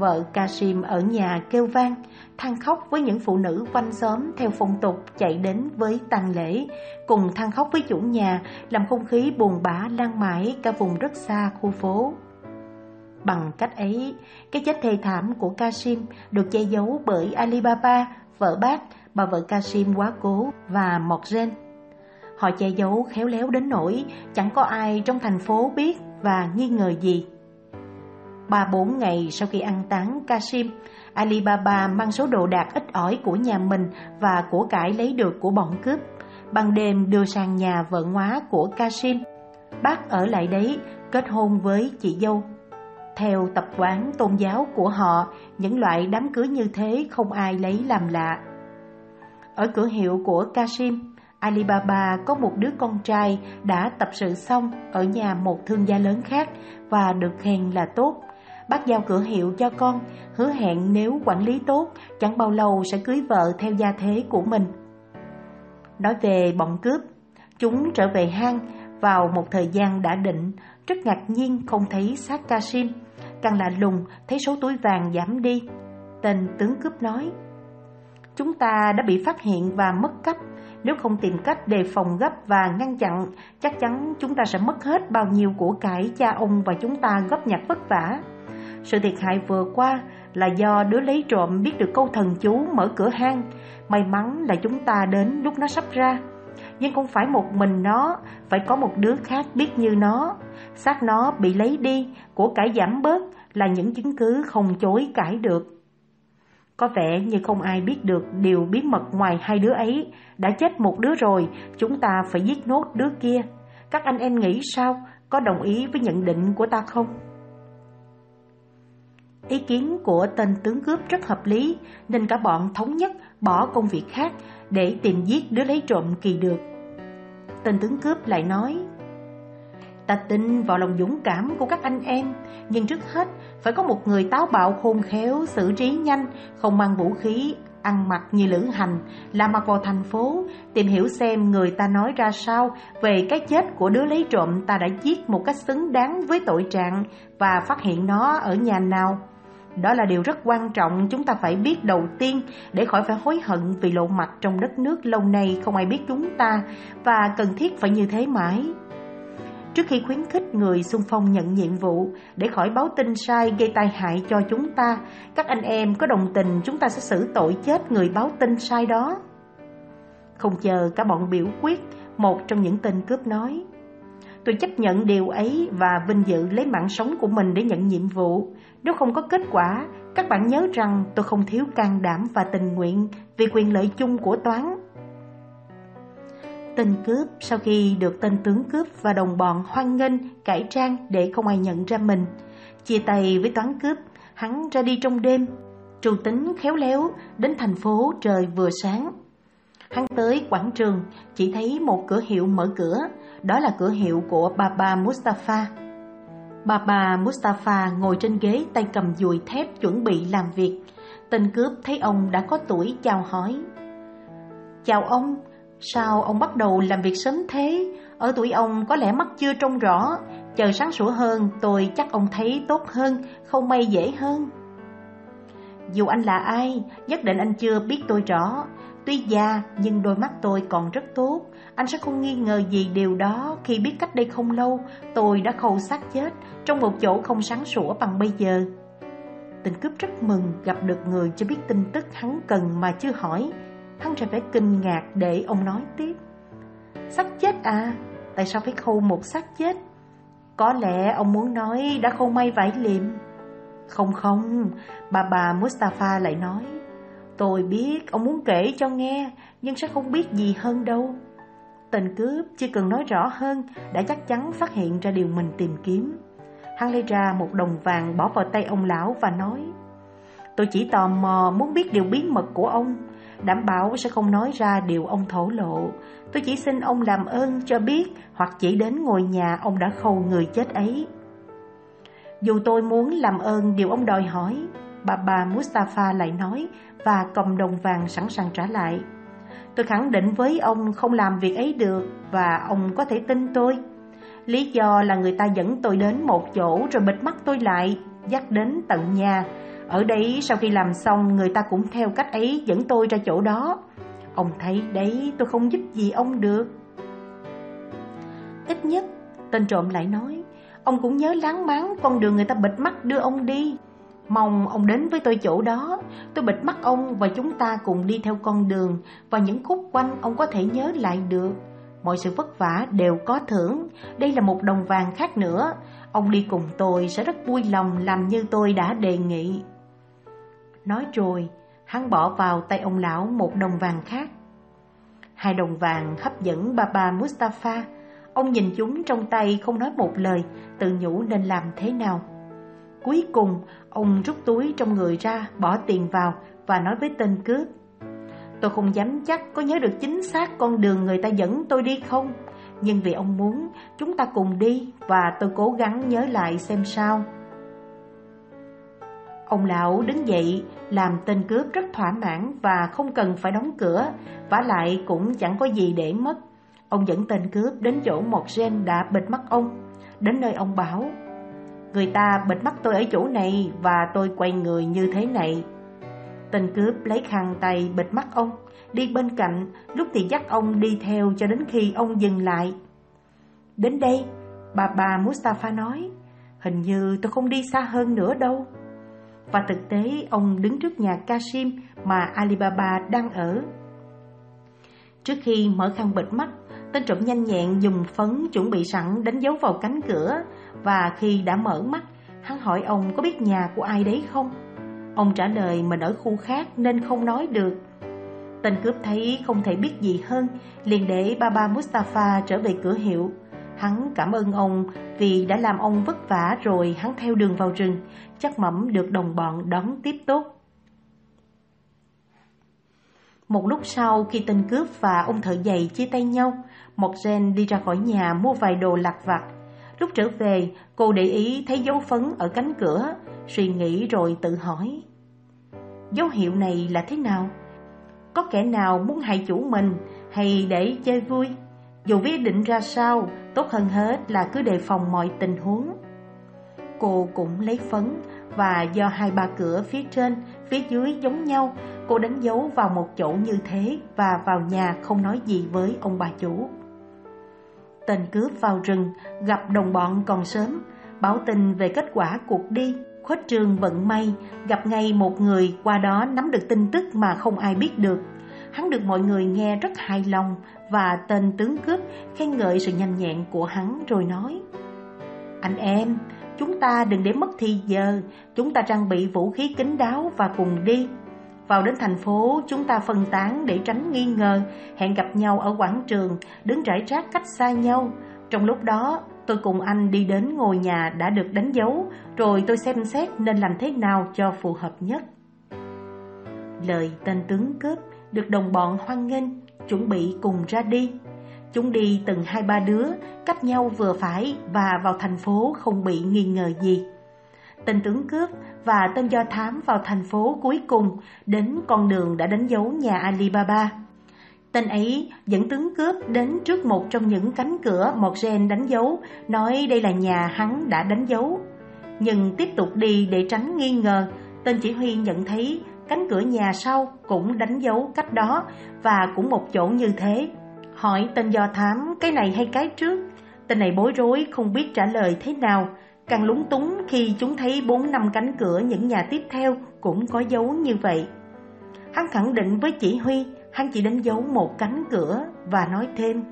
Vợ Kasim ở nhà kêu vang, than khóc với những phụ nữ quanh xóm theo phong tục chạy đến với tang lễ, cùng than khóc với chủ nhà, làm không khí buồn bã lan mãi cả vùng rất xa khu phố. Bằng cách ấy, cái chết thê thảm của Kasim được che giấu bởi Alibaba, vợ bác, bà vợ Kasim quá cố và Morgen. Họ che giấu khéo léo đến nỗi chẳng có ai trong thành phố biết và nghi ngờ gì. Ba bốn ngày sau khi ăn táng Kasim, Alibaba mang số đồ đạc ít ỏi của nhà mình và của cải lấy được của bọn cướp. Ban đêm đưa sang nhà vợ ngoá của Kasim. Bác ở lại đấy, kết hôn với chị dâu. Theo tập quán tôn giáo của họ, những loại đám cưới như thế không ai lấy làm lạ. Ở cửa hiệu của Kasim, Alibaba có một đứa con trai đã tập sự xong ở nhà một thương gia lớn khác và được khen là tốt. Bác giao cửa hiệu cho con, hứa hẹn nếu quản lý tốt, chẳng bao lâu sẽ cưới vợ theo gia thế của mình. Nói về bọn cướp, chúng trở về hang vào một thời gian đã định, rất ngạc nhiên không thấy xác Kasim, càng lạ lùng thấy số túi vàng giảm đi. Tên tướng cướp nói, chúng ta đã bị phát hiện và mất cắp, nếu không tìm cách đề phòng gấp và ngăn chặn, chắc chắn chúng ta sẽ mất hết bao nhiêu của cải cha ông và chúng ta góp nhặt vất vả. Sự thiệt hại vừa qua là do đứa lấy trộm biết được câu thần chú mở cửa hang. May mắn là chúng ta đến lúc nó sắp ra. Nhưng không phải một mình nó, phải có một đứa khác biết như nó. Xác nó bị lấy đi, của cải giảm bớt là những chứng cứ không chối cãi được. Có vẻ như không ai biết được điều bí mật ngoài hai đứa ấy. Đã chết một đứa rồi, chúng ta phải giết nốt đứa kia. Các anh em nghĩ sao? Có đồng ý với nhận định của ta không? Ý kiến của tên tướng cướp rất hợp lý nên cả bọn thống nhất bỏ công việc khác để tìm giết đứa lấy trộm kỳ được. Tên tướng cướp lại nói Ta tin vào lòng dũng cảm của các anh em Nhưng trước hết phải có một người táo bạo khôn khéo, xử trí nhanh Không mang vũ khí, ăn mặc như lữ hành Là mặc vào thành phố Tìm hiểu xem người ta nói ra sao Về cái chết của đứa lấy trộm ta đã giết một cách xứng đáng với tội trạng Và phát hiện nó ở nhà nào đó là điều rất quan trọng chúng ta phải biết đầu tiên để khỏi phải hối hận vì lộ mặt trong đất nước lâu nay không ai biết chúng ta và cần thiết phải như thế mãi. Trước khi khuyến khích người xung phong nhận nhiệm vụ để khỏi báo tin sai gây tai hại cho chúng ta, các anh em có đồng tình chúng ta sẽ xử tội chết người báo tin sai đó. Không chờ cả bọn biểu quyết, một trong những tên cướp nói Tôi chấp nhận điều ấy và vinh dự lấy mạng sống của mình để nhận nhiệm vụ. Nếu không có kết quả, các bạn nhớ rằng tôi không thiếu can đảm và tình nguyện vì quyền lợi chung của toán. Tên cướp sau khi được tên tướng cướp và đồng bọn hoan nghênh, cải trang để không ai nhận ra mình. Chia tay với toán cướp, hắn ra đi trong đêm. Trù tính khéo léo, đến thành phố trời vừa sáng. Hắn tới quảng trường, chỉ thấy một cửa hiệu mở cửa, đó là cửa hiệu của Baba Mustafa. Bà bà Mustafa ngồi trên ghế tay cầm dùi thép chuẩn bị làm việc. Tên cướp thấy ông đã có tuổi chào hỏi. Chào ông, sao ông bắt đầu làm việc sớm thế? Ở tuổi ông có lẽ mắt chưa trông rõ, chờ sáng sủa hơn tôi chắc ông thấy tốt hơn, không may dễ hơn. Dù anh là ai, nhất định anh chưa biết tôi rõ. Tuy già nhưng đôi mắt tôi còn rất tốt anh sẽ không nghi ngờ gì điều đó. Khi biết cách đây không lâu Tôi đã khâu xác chết Trong một chỗ không sáng sủa bằng bây giờ. Tình cướp rất mừng gặp được người cho biết tin tức hắn cần mà chưa hỏi. Hắn sẽ phải kinh ngạc để ông nói tiếp. Xác chết à? Tại sao phải khâu một xác chết? Có lẽ ông muốn nói đã khâu may vải liệm. Không không, bà bà Mustafa lại nói. Tôi biết ông muốn kể cho nghe, nhưng sẽ không biết gì hơn đâu. Tên cướp chỉ cần nói rõ hơn đã chắc chắn phát hiện ra điều mình tìm kiếm. Hắn lấy ra một đồng vàng bỏ vào tay ông lão và nói, Tôi chỉ tò mò muốn biết điều bí mật của ông, Đảm bảo sẽ không nói ra điều ông thổ lộ Tôi chỉ xin ông làm ơn cho biết Hoặc chỉ đến ngôi nhà ông đã khâu người chết ấy Dù tôi muốn làm ơn, điều ông đòi hỏi, Bà bà Mustafa lại nói và cầm đồng vàng sẵn sàng trả lại. Tôi khẳng định với ông không làm việc ấy được và ông có thể tin tôi. Lý do là người ta dẫn tôi đến một chỗ rồi bịt mắt tôi lại, dắt đến tận nhà. Ở đấy sau khi làm xong người ta cũng theo cách ấy dẫn tôi ra chỗ đó. Ông thấy đấy tôi không giúp gì ông được. Ít nhất, tên trộm lại nói, Ông cũng nhớ láng máng con đường người ta bịt mắt đưa ông đi Mong ông đến với tôi chỗ đó. Tôi bịt mắt ông và chúng ta cùng đi theo con đường Và những khúc quanh ông có thể nhớ lại được. Mọi sự vất vả đều có thưởng. Đây là một đồng vàng khác nữa. Ông đi cùng tôi sẽ rất vui lòng làm như tôi đã đề nghị. Nói rồi, hắn bỏ vào tay ông lão một đồng vàng khác. Hai đồng vàng hấp dẫn Baba Mustafa. Ông nhìn chúng trong tay không nói một lời Tự nhủ nên làm thế nào. Cuối cùng, ông rút túi trong người ra, bỏ tiền vào và nói với tên cướp. Tôi không dám chắc có nhớ được chính xác con đường người ta dẫn tôi đi không, nhưng vì ông muốn, chúng ta cùng đi và tôi cố gắng nhớ lại xem sao. Ông lão đứng dậy, làm tên cướp rất thỏa mãn và không cần phải đóng cửa, vả lại cũng chẳng có gì để mất. Ông dẫn tên cướp đến chỗ một gen đã bịt mắt ông. Đến nơi ông bảo, Người ta bịt mắt tôi ở chỗ này và tôi quay người như thế này. Tên cướp lấy khăn tay bịt mắt ông, đi bên cạnh, lúc thì dắt ông đi theo cho đến khi ông dừng lại. Đến đây, bà bà Mustafa nói, hình như tôi không đi xa hơn nữa đâu. Và thực tế ông đứng trước nhà Kasim mà Alibaba đang ở. Trước khi mở khăn bịt mắt, tên trộm nhanh nhẹn dùng phấn chuẩn bị sẵn đánh dấu vào cánh cửa và khi đã mở mắt, hắn hỏi ông có biết nhà của ai đấy không? Ông trả lời mình ở khu khác nên không nói được. Tên cướp thấy không thể biết gì hơn, liền để Baba Mustafa trở về cửa hiệu. Hắn cảm ơn ông vì đã làm ông vất vả rồi hắn theo đường vào rừng, chắc mẩm được đồng bọn đón tiếp tốt. Một lúc sau khi tên cướp và ông thợ giày chia tay nhau, một gen đi ra khỏi nhà mua vài đồ lặt vặt Lúc trở về, cô để ý thấy dấu phấn ở cánh cửa, suy nghĩ rồi tự hỏi. Dấu hiệu này là thế nào? Có kẻ nào muốn hại chủ mình hay để chơi vui? Dù biết định ra sao, tốt hơn hết là cứ đề phòng mọi tình huống. Cô cũng lấy phấn và do hai ba cửa phía trên, phía dưới giống nhau, cô đánh dấu vào một chỗ như thế và vào nhà không nói gì với ông bà chủ. Tên cướp vào rừng, gặp đồng bọn còn sớm, báo tin về kết quả cuộc đi. Khuếch trường vận may, gặp ngay một người qua đó nắm được tin tức mà không ai biết được. Hắn được mọi người nghe rất hài lòng và tên tướng cướp khen ngợi sự nhanh nhẹn của hắn rồi nói Anh em, chúng ta đừng để mất thì giờ, chúng ta trang bị vũ khí kín đáo và cùng đi. Vào đến thành phố, chúng ta phân tán để tránh nghi ngờ, hẹn gặp nhau ở quảng trường, đứng rải rác cách xa nhau. Trong lúc đó, tôi cùng anh đi đến ngôi nhà đã được đánh dấu, rồi tôi xem xét nên làm thế nào cho phù hợp nhất. Lời tên tướng cướp được đồng bọn hoan nghênh, chuẩn bị cùng ra đi. Chúng đi từng hai ba đứa, cách nhau vừa phải và vào thành phố không bị nghi ngờ gì. Tên tướng cướp và tên do thám vào thành phố cuối cùng đến con đường đã đánh dấu nhà Alibaba. Tên ấy dẫn tướng cướp đến trước một trong những cánh cửa một gen đánh dấu, nói đây là nhà hắn đã đánh dấu. Nhưng tiếp tục đi để tránh nghi ngờ, tên chỉ huy nhận thấy cánh cửa nhà sau cũng đánh dấu cách đó và cũng một chỗ như thế. Hỏi tên do thám cái này hay cái trước, tên này bối rối không biết trả lời thế nào, càng lúng túng khi chúng thấy bốn năm cánh cửa những nhà tiếp theo cũng có dấu như vậy. Hắn khẳng định với chỉ huy, hắn chỉ đánh dấu một cánh cửa và nói thêm.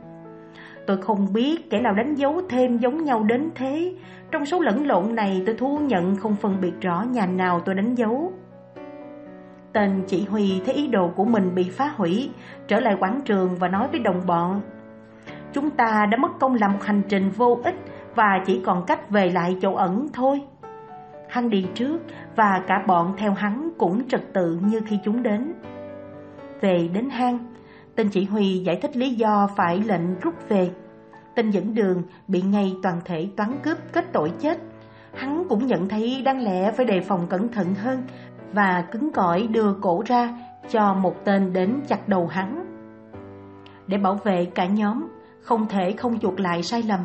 Tôi không biết kẻ nào đánh dấu thêm giống nhau đến thế. Trong số lẫn lộn này tôi thu nhận không phân biệt rõ nhà nào tôi đánh dấu. Tên chỉ huy thấy ý đồ của mình bị phá hủy, trở lại quảng trường và nói với đồng bọn. Chúng ta đã mất công làm một hành trình vô ích và chỉ còn cách về lại chỗ ẩn thôi. Hắn đi trước và cả bọn theo hắn cũng trật tự như khi chúng đến. Về đến hang, tên chỉ huy giải thích lý do phải lệnh rút về. Tên dẫn đường bị ngay toàn thể toán cướp kết tội chết. Hắn cũng nhận thấy đáng lẽ phải đề phòng cẩn thận hơn và cứng cỏi đưa cổ ra cho một tên đến chặt đầu hắn. Để bảo vệ cả nhóm, không thể không chuộc lại sai lầm.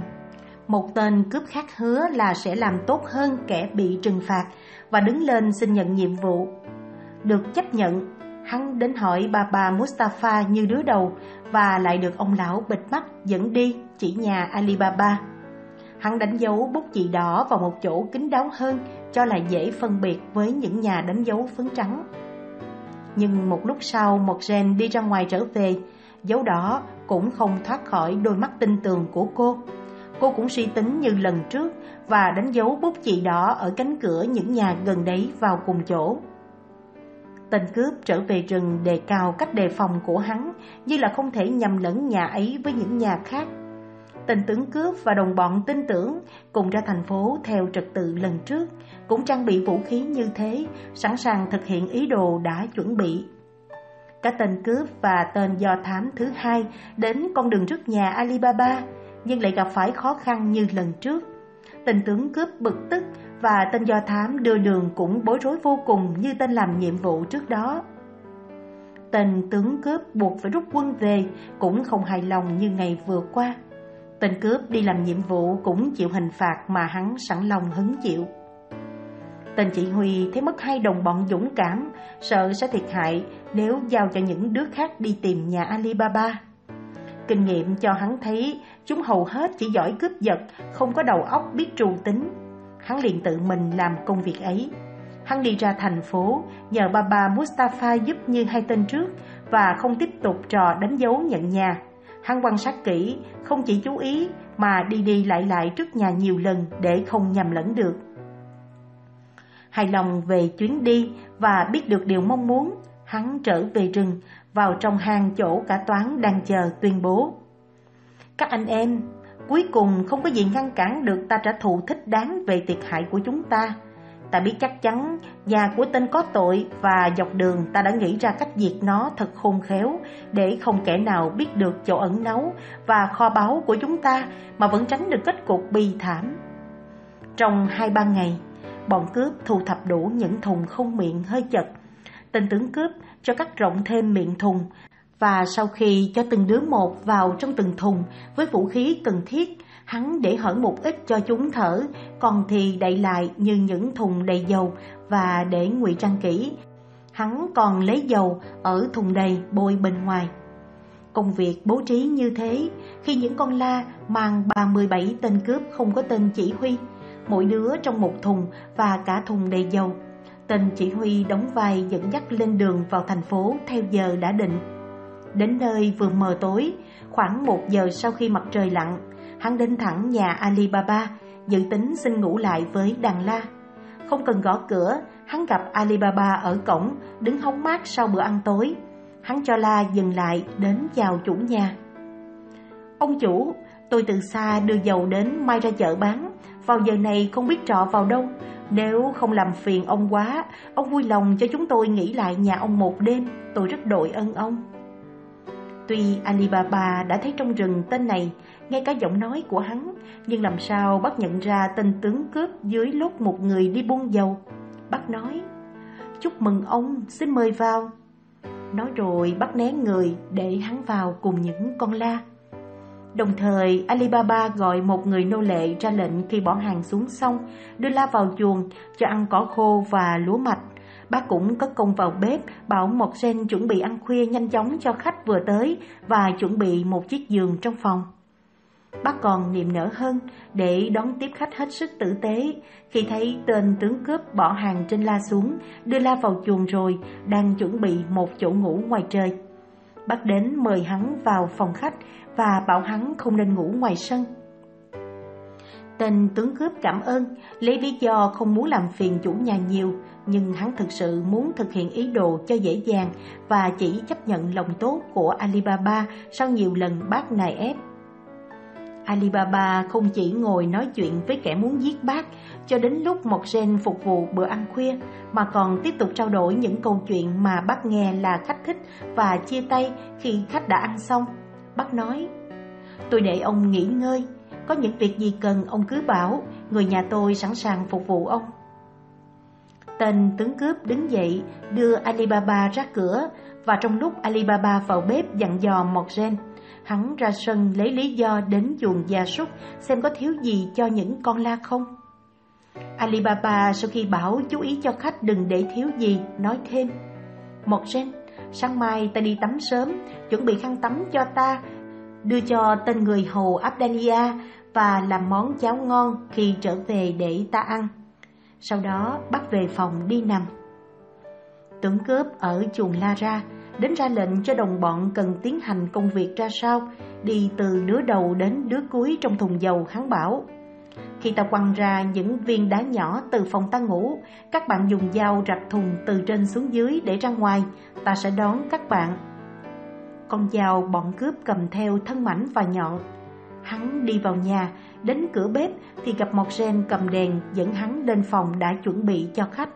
Một tên cướp khác hứa là sẽ làm tốt hơn kẻ bị trừng phạt và đứng lên xin nhận nhiệm vụ. Được chấp nhận, hắn đến hỏi bà bà Mustafa như đứa đầu và lại được ông lão bịt mắt dẫn đi chỉ nhà Alibaba. Hắn đánh dấu bút chì đỏ vào một chỗ kín đáo hơn cho là dễ phân biệt với những nhà đánh dấu phấn trắng. Nhưng một lúc sau một gen đi ra ngoài trở về, dấu đỏ cũng không thoát khỏi đôi mắt tinh tường của cô. Cô cũng suy tính như lần trước và đánh dấu bút chì đỏ ở cánh cửa những nhà gần đấy vào cùng chỗ. Tên cướp trở về rừng đề cao cách đề phòng của hắn như là không thể nhầm lẫn nhà ấy với những nhà khác. Tên tướng cướp và đồng bọn tin tưởng cùng ra thành phố theo trật tự lần trước, cũng trang bị vũ khí như thế, sẵn sàng thực hiện ý đồ đã chuẩn bị. Cả tên cướp và tên do thám thứ hai đến con đường trước nhà Alibaba, nhưng lại gặp phải khó khăn như lần trước. Tên tướng cướp bực tức và tên do thám đưa đường cũng bối rối vô cùng như tên làm nhiệm vụ trước đó. Tên tướng cướp buộc phải rút quân về cũng không hài lòng như ngày vừa qua. Tên cướp đi làm nhiệm vụ cũng chịu hình phạt mà hắn sẵn lòng hứng chịu. Tên chỉ huy thấy mất hai đồng bọn dũng cảm, sợ sẽ thiệt hại nếu giao cho những đứa khác đi tìm nhà Alibaba. Kinh nghiệm cho hắn thấy chúng hầu hết chỉ giỏi cướp giật, không có đầu óc biết trù tính. Hắn liền tự mình làm công việc ấy. Hắn đi ra thành phố, nhờ ba ba Mustafa giúp như hai tên trước và không tiếp tục trò đánh dấu nhận nhà. Hắn quan sát kỹ, không chỉ chú ý mà đi đi lại lại trước nhà nhiều lần để không nhầm lẫn được. Hài lòng về chuyến đi và biết được điều mong muốn, hắn trở về rừng, vào trong hang chỗ cả toán đang chờ tuyên bố. Các anh em, cuối cùng không có gì ngăn cản được ta trả thù thích đáng về thiệt hại của chúng ta. Ta biết chắc chắn nhà của tên có tội và dọc đường ta đã nghĩ ra cách diệt nó thật khôn khéo để không kẻ nào biết được chỗ ẩn náu và kho báu của chúng ta mà vẫn tránh được kết cục bi thảm. Trong hai ba ngày, bọn cướp thu thập đủ những thùng không miệng hơi chật. Tên tướng cướp cho cắt rộng thêm miệng thùng và sau khi cho từng đứa một vào trong từng thùng với vũ khí cần thiết, hắn để hở một ít cho chúng thở, còn thì đậy lại như những thùng đầy dầu và để ngụy trang kỹ. Hắn còn lấy dầu ở thùng đầy bôi bên ngoài. Công việc bố trí như thế, khi những con la mang 37 tên cướp không có tên chỉ huy, mỗi đứa trong một thùng và cả thùng đầy dầu. Tên chỉ huy đóng vai dẫn dắt lên đường vào thành phố theo giờ đã định. Đến nơi vừa mờ tối, khoảng một giờ sau khi mặt trời lặn, hắn đến thẳng nhà Alibaba, dự tính xin ngủ lại với đàn la. Không cần gõ cửa, hắn gặp Alibaba ở cổng, đứng hóng mát sau bữa ăn tối. Hắn cho La dừng lại đến chào chủ nhà. Ông chủ, tôi từ xa đưa dầu đến mai ra chợ bán, vào giờ này không biết trọ vào đâu. Nếu không làm phiền ông quá, ông vui lòng cho chúng tôi nghỉ lại nhà ông một đêm, tôi rất đội ơn ông. Tuy Alibaba đã thấy trong rừng tên này, ngay cả giọng nói của hắn, nhưng làm sao bắt nhận ra tên tướng cướp dưới lốt một người đi buôn dầu. Bác nói, chúc mừng ông, xin mời vào. Nói rồi bắt né người để hắn vào cùng những con la. Đồng thời, Alibaba gọi một người nô lệ ra lệnh khi bỏ hàng xuống xong, đưa la vào chuồng cho ăn cỏ khô và lúa mạch. Bác cũng cất công vào bếp, bảo một sen chuẩn bị ăn khuya nhanh chóng cho khách vừa tới và chuẩn bị một chiếc giường trong phòng. Bác còn niềm nở hơn để đón tiếp khách hết sức tử tế khi thấy tên tướng cướp bỏ hàng trên la xuống, đưa la vào chuồng rồi, đang chuẩn bị một chỗ ngủ ngoài trời. Bác đến mời hắn vào phòng khách và bảo hắn không nên ngủ ngoài sân. Tên tướng cướp cảm ơn, lấy lý do không muốn làm phiền chủ nhà nhiều, nhưng hắn thực sự muốn thực hiện ý đồ cho dễ dàng và chỉ chấp nhận lòng tốt của Alibaba sau nhiều lần bác nài ép. Alibaba không chỉ ngồi nói chuyện với kẻ muốn giết bác cho đến lúc một gen phục vụ bữa ăn khuya, mà còn tiếp tục trao đổi những câu chuyện mà bác nghe là khách thích và chia tay khi khách đã ăn xong. Bác nói, tôi để ông nghỉ ngơi, có những việc gì cần ông cứ bảo, người nhà tôi sẵn sàng phục vụ ông. Tên tướng cướp đứng dậy đưa Alibaba ra cửa và trong lúc Alibaba vào bếp dặn dò một gen, hắn ra sân lấy lý do đến chuồng gia súc xem có thiếu gì cho những con la không. Alibaba sau khi bảo chú ý cho khách đừng để thiếu gì, nói thêm. Một gen, sáng mai ta đi tắm sớm, chuẩn bị khăn tắm cho ta, đưa cho tên người hầu Abdania và làm món cháo ngon khi trở về để ta ăn. Sau đó bắt về phòng đi nằm. Tướng cướp ở chuồng La Ra đến ra lệnh cho đồng bọn cần tiến hành công việc ra sao, đi từ đứa đầu đến đứa cuối trong thùng dầu hắn bảo. Khi ta quăng ra những viên đá nhỏ từ phòng ta ngủ, các bạn dùng dao rạch thùng từ trên xuống dưới để ra ngoài, ta sẽ đón các bạn. Con dao bọn cướp cầm theo thân mảnh và nhọn. Hắn đi vào nhà, đến cửa bếp thì gặp một gen cầm đèn dẫn hắn lên phòng đã chuẩn bị cho khách.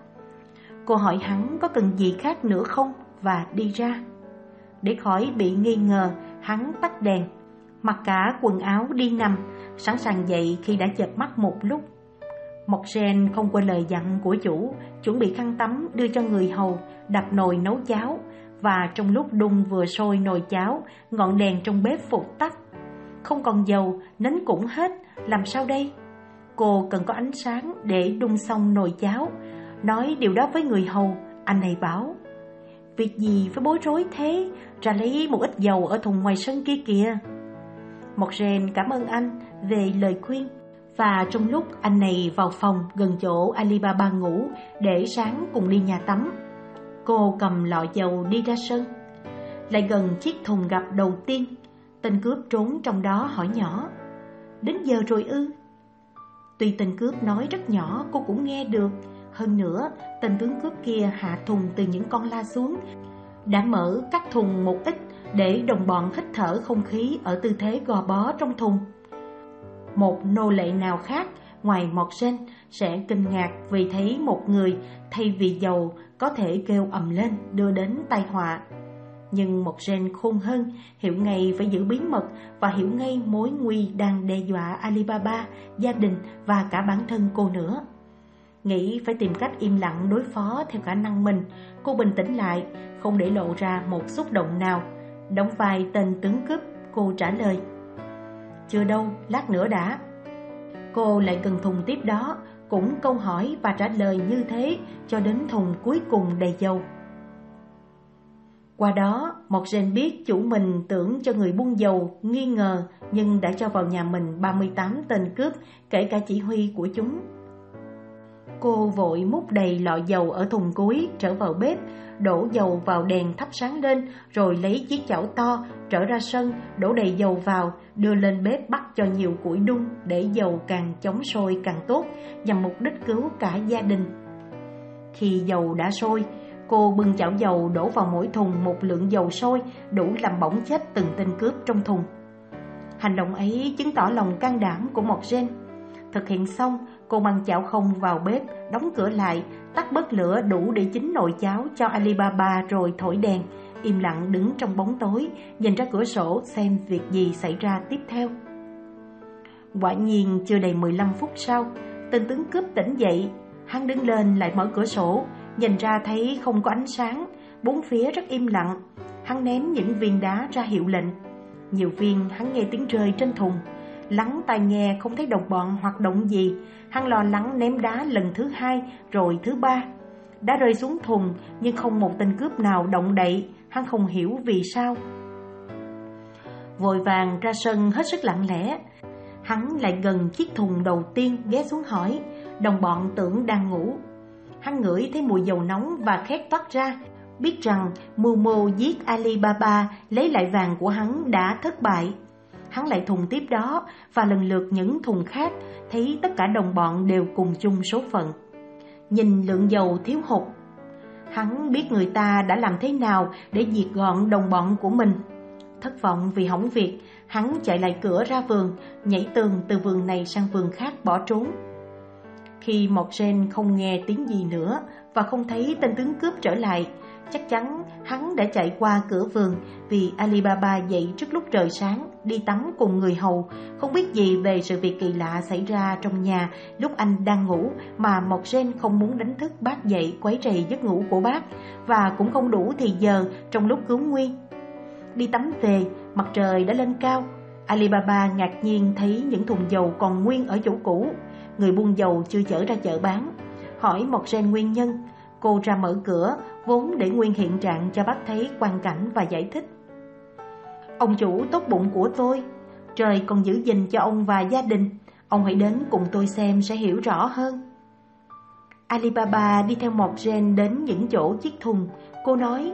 Cô hỏi hắn có cần gì khác nữa không và đi ra. Để khỏi bị nghi ngờ, hắn tắt đèn, mặc cả quần áo đi nằm, sẵn sàng dậy khi đã chợp mắt một lúc. Mộc Gen không quên lời dặn của chủ, chuẩn bị khăn tắm đưa cho người hầu, đập nồi nấu cháo, và trong lúc đun vừa sôi nồi cháo, ngọn đèn trong bếp phục tắt. Không còn dầu, nến cũng hết, làm sao đây? Cô cần có ánh sáng để đun xong nồi cháo. Nói điều đó với người hầu, anh này bảo, việc gì phải bối rối thế, ra lấy một ít dầu ở thùng ngoài sân kia kìa. Một rèn cảm ơn anh về lời khuyên và trong lúc anh này vào phòng gần chỗ Alibaba ngủ để sáng cùng đi nhà tắm, cô cầm lọ dầu đi ra sân. Lại gần chiếc thùng gặp đầu tiên, tên cướp trốn trong đó hỏi nhỏ, đến giờ rồi ư? Tuy tên cướp nói rất nhỏ cô cũng nghe được, hơn nữa tên tướng cướp kia hạ thùng từ những con la xuống, đã mở các thùng một ít để đồng bọn hít thở không khí ở tư thế gò bó trong thùng. Một nô lệ nào khác ngoài Mọt Sen sẽ kinh ngạc vì thấy một người thay vì dầu có thể kêu ầm lên đưa đến tai họa. Nhưng một gen khôn hơn, hiểu ngay phải giữ bí mật và hiểu ngay mối nguy đang đe dọa Alibaba, gia đình và cả bản thân cô nữa. Nghĩ phải tìm cách im lặng đối phó theo khả năng mình, cô bình tĩnh lại, không để lộ ra một xúc động nào. Đóng vai tên tướng cướp, cô trả lời. Chưa đâu, lát nữa đã. Cô lại cần thùng tiếp đó, cũng câu hỏi và trả lời như thế cho đến thùng cuối cùng đầy dầu. Qua đó, một gen biết chủ mình tưởng cho người buôn dầu nghi ngờ nhưng đã cho vào nhà mình 38 tên cướp, kể cả chỉ huy của chúng. Cô vội múc đầy lọ dầu ở thùng cuối, trở vào bếp, đổ dầu vào đèn thắp sáng lên, rồi lấy chiếc chảo to, trở ra sân, đổ đầy dầu vào, đưa lên bếp bắt cho nhiều củi đun để dầu càng chống sôi càng tốt, nhằm mục đích cứu cả gia đình. Khi dầu đã sôi, cô bưng chảo dầu đổ vào mỗi thùng một lượng dầu sôi đủ làm bỏng chết từng tên cướp trong thùng. Hành động ấy chứng tỏ lòng can đảm của một gen. Thực hiện xong, cô mang chảo không vào bếp, đóng cửa lại, tắt bớt lửa đủ để chín nồi cháo cho Alibaba rồi thổi đèn, im lặng đứng trong bóng tối, nhìn ra cửa sổ xem việc gì xảy ra tiếp theo. Quả nhiên chưa đầy 15 phút sau, tên tướng cướp tỉnh dậy, hắn đứng lên lại mở cửa sổ, nhìn ra thấy không có ánh sáng, bốn phía rất im lặng. Hắn ném những viên đá ra hiệu lệnh. Nhiều viên hắn nghe tiếng rơi trên thùng, lắng tai nghe không thấy đồng bọn hoạt động gì, hắn lo lắng ném đá lần thứ hai rồi thứ ba. Đá rơi xuống thùng nhưng không một tên cướp nào động đậy, hắn không hiểu vì sao. Vội vàng ra sân hết sức lặng lẽ, hắn lại gần chiếc thùng đầu tiên ghé xuống hỏi, đồng bọn tưởng đang ngủ. Hắn ngửi thấy mùi dầu nóng và khét toát ra, biết rằng mưu mô giết Alibaba lấy lại vàng của hắn đã thất bại. Hắn lại thùng tiếp đó và lần lượt những thùng khác, thấy tất cả đồng bọn đều cùng chung số phận. Nhìn lượng dầu thiếu hụt, hắn biết người ta đã làm thế nào để diệt gọn đồng bọn của mình. Thất vọng vì hỏng việc, hắn chạy lại cửa ra vườn, nhảy tường từ vườn này sang vườn khác bỏ trốn. Khi một gen không nghe tiếng gì nữa và không thấy tên tướng cướp trở lại, chắc chắn hắn đã chạy qua cửa vườn vì Alibaba dậy trước lúc trời sáng, đi tắm cùng người hầu, không biết gì về sự việc kỳ lạ xảy ra trong nhà lúc anh đang ngủ mà một gen không muốn đánh thức bác dậy quấy rầy giấc ngủ của bác và cũng không đủ thì giờ trong lúc cứu nguyên. Đi tắm về, mặt trời đã lên cao, Alibaba ngạc nhiên thấy những thùng dầu còn nguyên ở chỗ cũ, người buôn dầu chưa chở ra chợ bán. Hỏi một gen nguyên nhân, cô ra mở cửa, vốn để nguyên hiện trạng cho bác thấy quan cảnh và giải thích. Ông chủ tốt bụng của tôi, Trời còn giữ gìn cho ông và gia đình. Ông hãy đến cùng tôi xem sẽ hiểu rõ hơn. Alibaba đi theo một gen đến những chỗ chiếc thùng. Cô nói,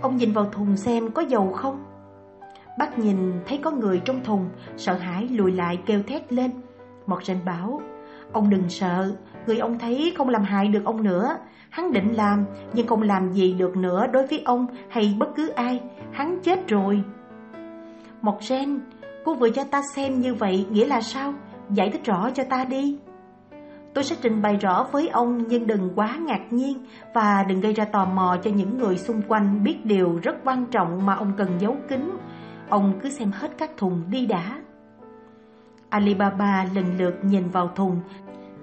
ông nhìn vào thùng xem có dầu không? Bác nhìn thấy có người trong thùng, sợ hãi lùi lại kêu thét lên. Một gen bảo, ông đừng sợ, người ông thấy không làm hại được ông nữa. Hắn định làm, nhưng không làm gì được nữa đối với ông hay bất cứ ai. Hắn chết rồi. Một gen, cô vừa cho ta xem như vậy nghĩa là sao? Giải thích rõ cho ta đi. Tôi sẽ trình bày rõ với ông nhưng đừng quá ngạc nhiên và đừng gây ra tò mò cho những người xung quanh biết điều rất quan trọng mà ông cần giấu kín. Ông cứ xem hết các thùng đi đã. Alibaba lần lượt nhìn vào thùng,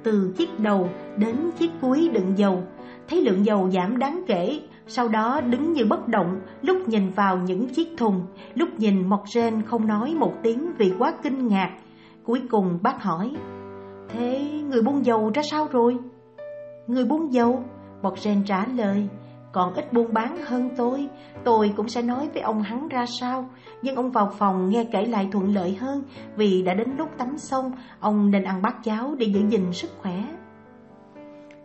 từ chiếc đầu đến chiếc cuối đựng dầu, thấy lượng dầu giảm đáng kể, sau đó đứng như bất động, lúc nhìn vào những chiếc thùng, lúc nhìn Mộc Gen không nói một tiếng vì quá kinh ngạc. Cuối cùng bác hỏi, Thế người buôn dầu ra sao rồi? Người buôn dầu? Bọt Gen trả lời, còn ít buôn bán hơn tôi, tôi cũng sẽ nói với ông hắn ra sao. Nhưng ông vào phòng nghe kể lại thuận lợi hơn vì đã đến lúc tắm xong, ông nên ăn bát cháo để giữ gìn sức khỏe.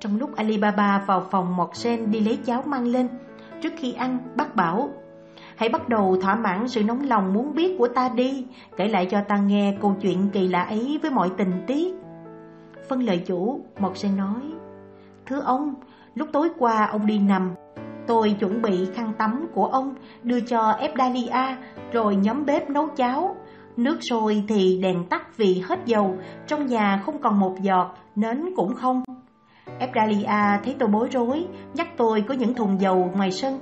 Trong lúc Alibaba vào phòng Mọt Sen đi lấy cháo mang lên, trước khi ăn, bác bảo Hãy bắt đầu thỏa mãn sự nóng lòng muốn biết của ta đi, kể lại cho ta nghe câu chuyện kỳ lạ ấy với mọi tình tiết. Phân lời chủ, mọt Sen nói Thưa ông, lúc tối qua ông đi nằm Tôi chuẩn bị khăn tắm của ông đưa cho Ebdalia rồi nhóm bếp nấu cháo. Nước sôi thì đèn tắt vì hết dầu, trong nhà không còn một giọt, nến cũng không. Ebdalia thấy tôi bối rối, nhắc tôi có những thùng dầu ngoài sân.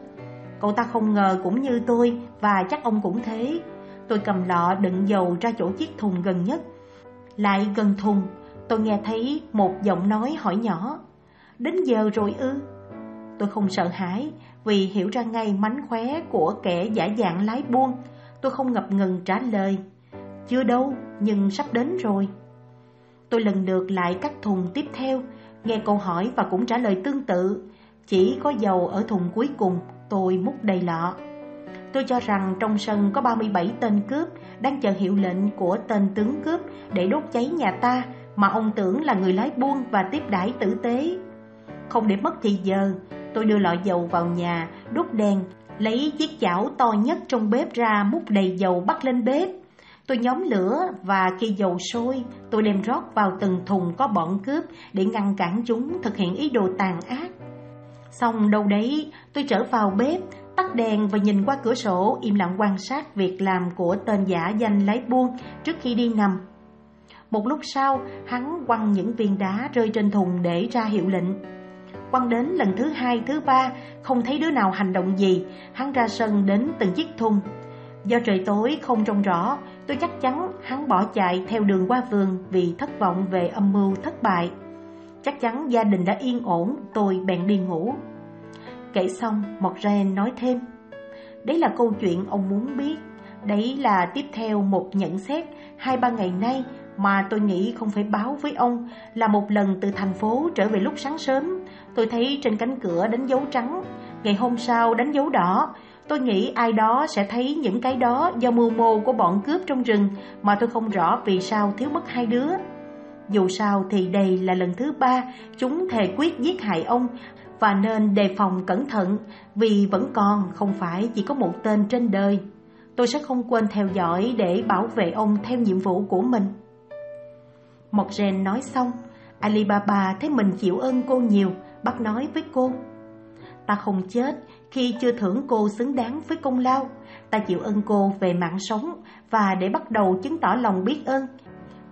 Cậu ta không ngờ cũng như tôi và chắc ông cũng thế. Tôi cầm lọ đựng dầu ra chỗ chiếc thùng gần nhất. Lại gần thùng, tôi nghe thấy một giọng nói hỏi nhỏ. Đến giờ rồi ư? Tôi không sợ hãi vì hiểu ra ngay mánh khóe của kẻ giả dạng lái buôn. Tôi không ngập ngừng trả lời. Chưa đâu, nhưng sắp đến rồi. Tôi lần lượt lại các thùng tiếp theo, nghe câu hỏi và cũng trả lời tương tự. Chỉ có dầu ở thùng cuối cùng, tôi múc đầy lọ. Tôi cho rằng trong sân có 37 tên cướp đang chờ hiệu lệnh của tên tướng cướp để đốt cháy nhà ta mà ông tưởng là người lái buôn và tiếp đãi tử tế. Không để mất thì giờ, Tôi đưa lọ dầu vào nhà, đốt đèn, lấy chiếc chảo to nhất trong bếp ra múc đầy dầu bắt lên bếp. Tôi nhóm lửa và khi dầu sôi, tôi đem rót vào từng thùng có bọn cướp để ngăn cản chúng thực hiện ý đồ tàn ác. Xong đâu đấy, tôi trở vào bếp, tắt đèn và nhìn qua cửa sổ im lặng quan sát việc làm của tên giả danh lái buôn trước khi đi nằm. Một lúc sau, hắn quăng những viên đá rơi trên thùng để ra hiệu lệnh. Quăng đến lần thứ hai, thứ ba, không thấy đứa nào hành động gì, hắn ra sân đến từng chiếc thùng. Do trời tối không trông rõ, tôi chắc chắn hắn bỏ chạy theo đường qua vườn vì thất vọng về âm mưu thất bại. Chắc chắn gia đình đã yên ổn, tôi bèn đi ngủ. Kể xong, mọt Ren nói thêm, đấy là câu chuyện ông muốn biết. Đấy là tiếp theo một nhận xét hai ba ngày nay mà tôi nghĩ không phải báo với ông là một lần từ thành phố trở về lúc sáng sớm. Tôi thấy trên cánh cửa đánh dấu trắng, ngày hôm sau đánh dấu đỏ. Tôi nghĩ ai đó sẽ thấy những cái đó do mưu mô của bọn cướp trong rừng mà tôi không rõ vì sao thiếu mất hai đứa. Dù sao thì đây là lần thứ ba chúng thề quyết giết hại ông và nên đề phòng cẩn thận vì vẫn còn không phải chỉ có một tên trên đời. Tôi sẽ không quên theo dõi để bảo vệ ông theo nhiệm vụ của mình. Mộc Ren nói xong, Alibaba thấy mình chịu ơn cô nhiều, bác nói với cô. Ta không chết khi chưa thưởng cô xứng đáng với công lao. Ta chịu ơn cô về mạng sống và để bắt đầu chứng tỏ lòng biết ơn.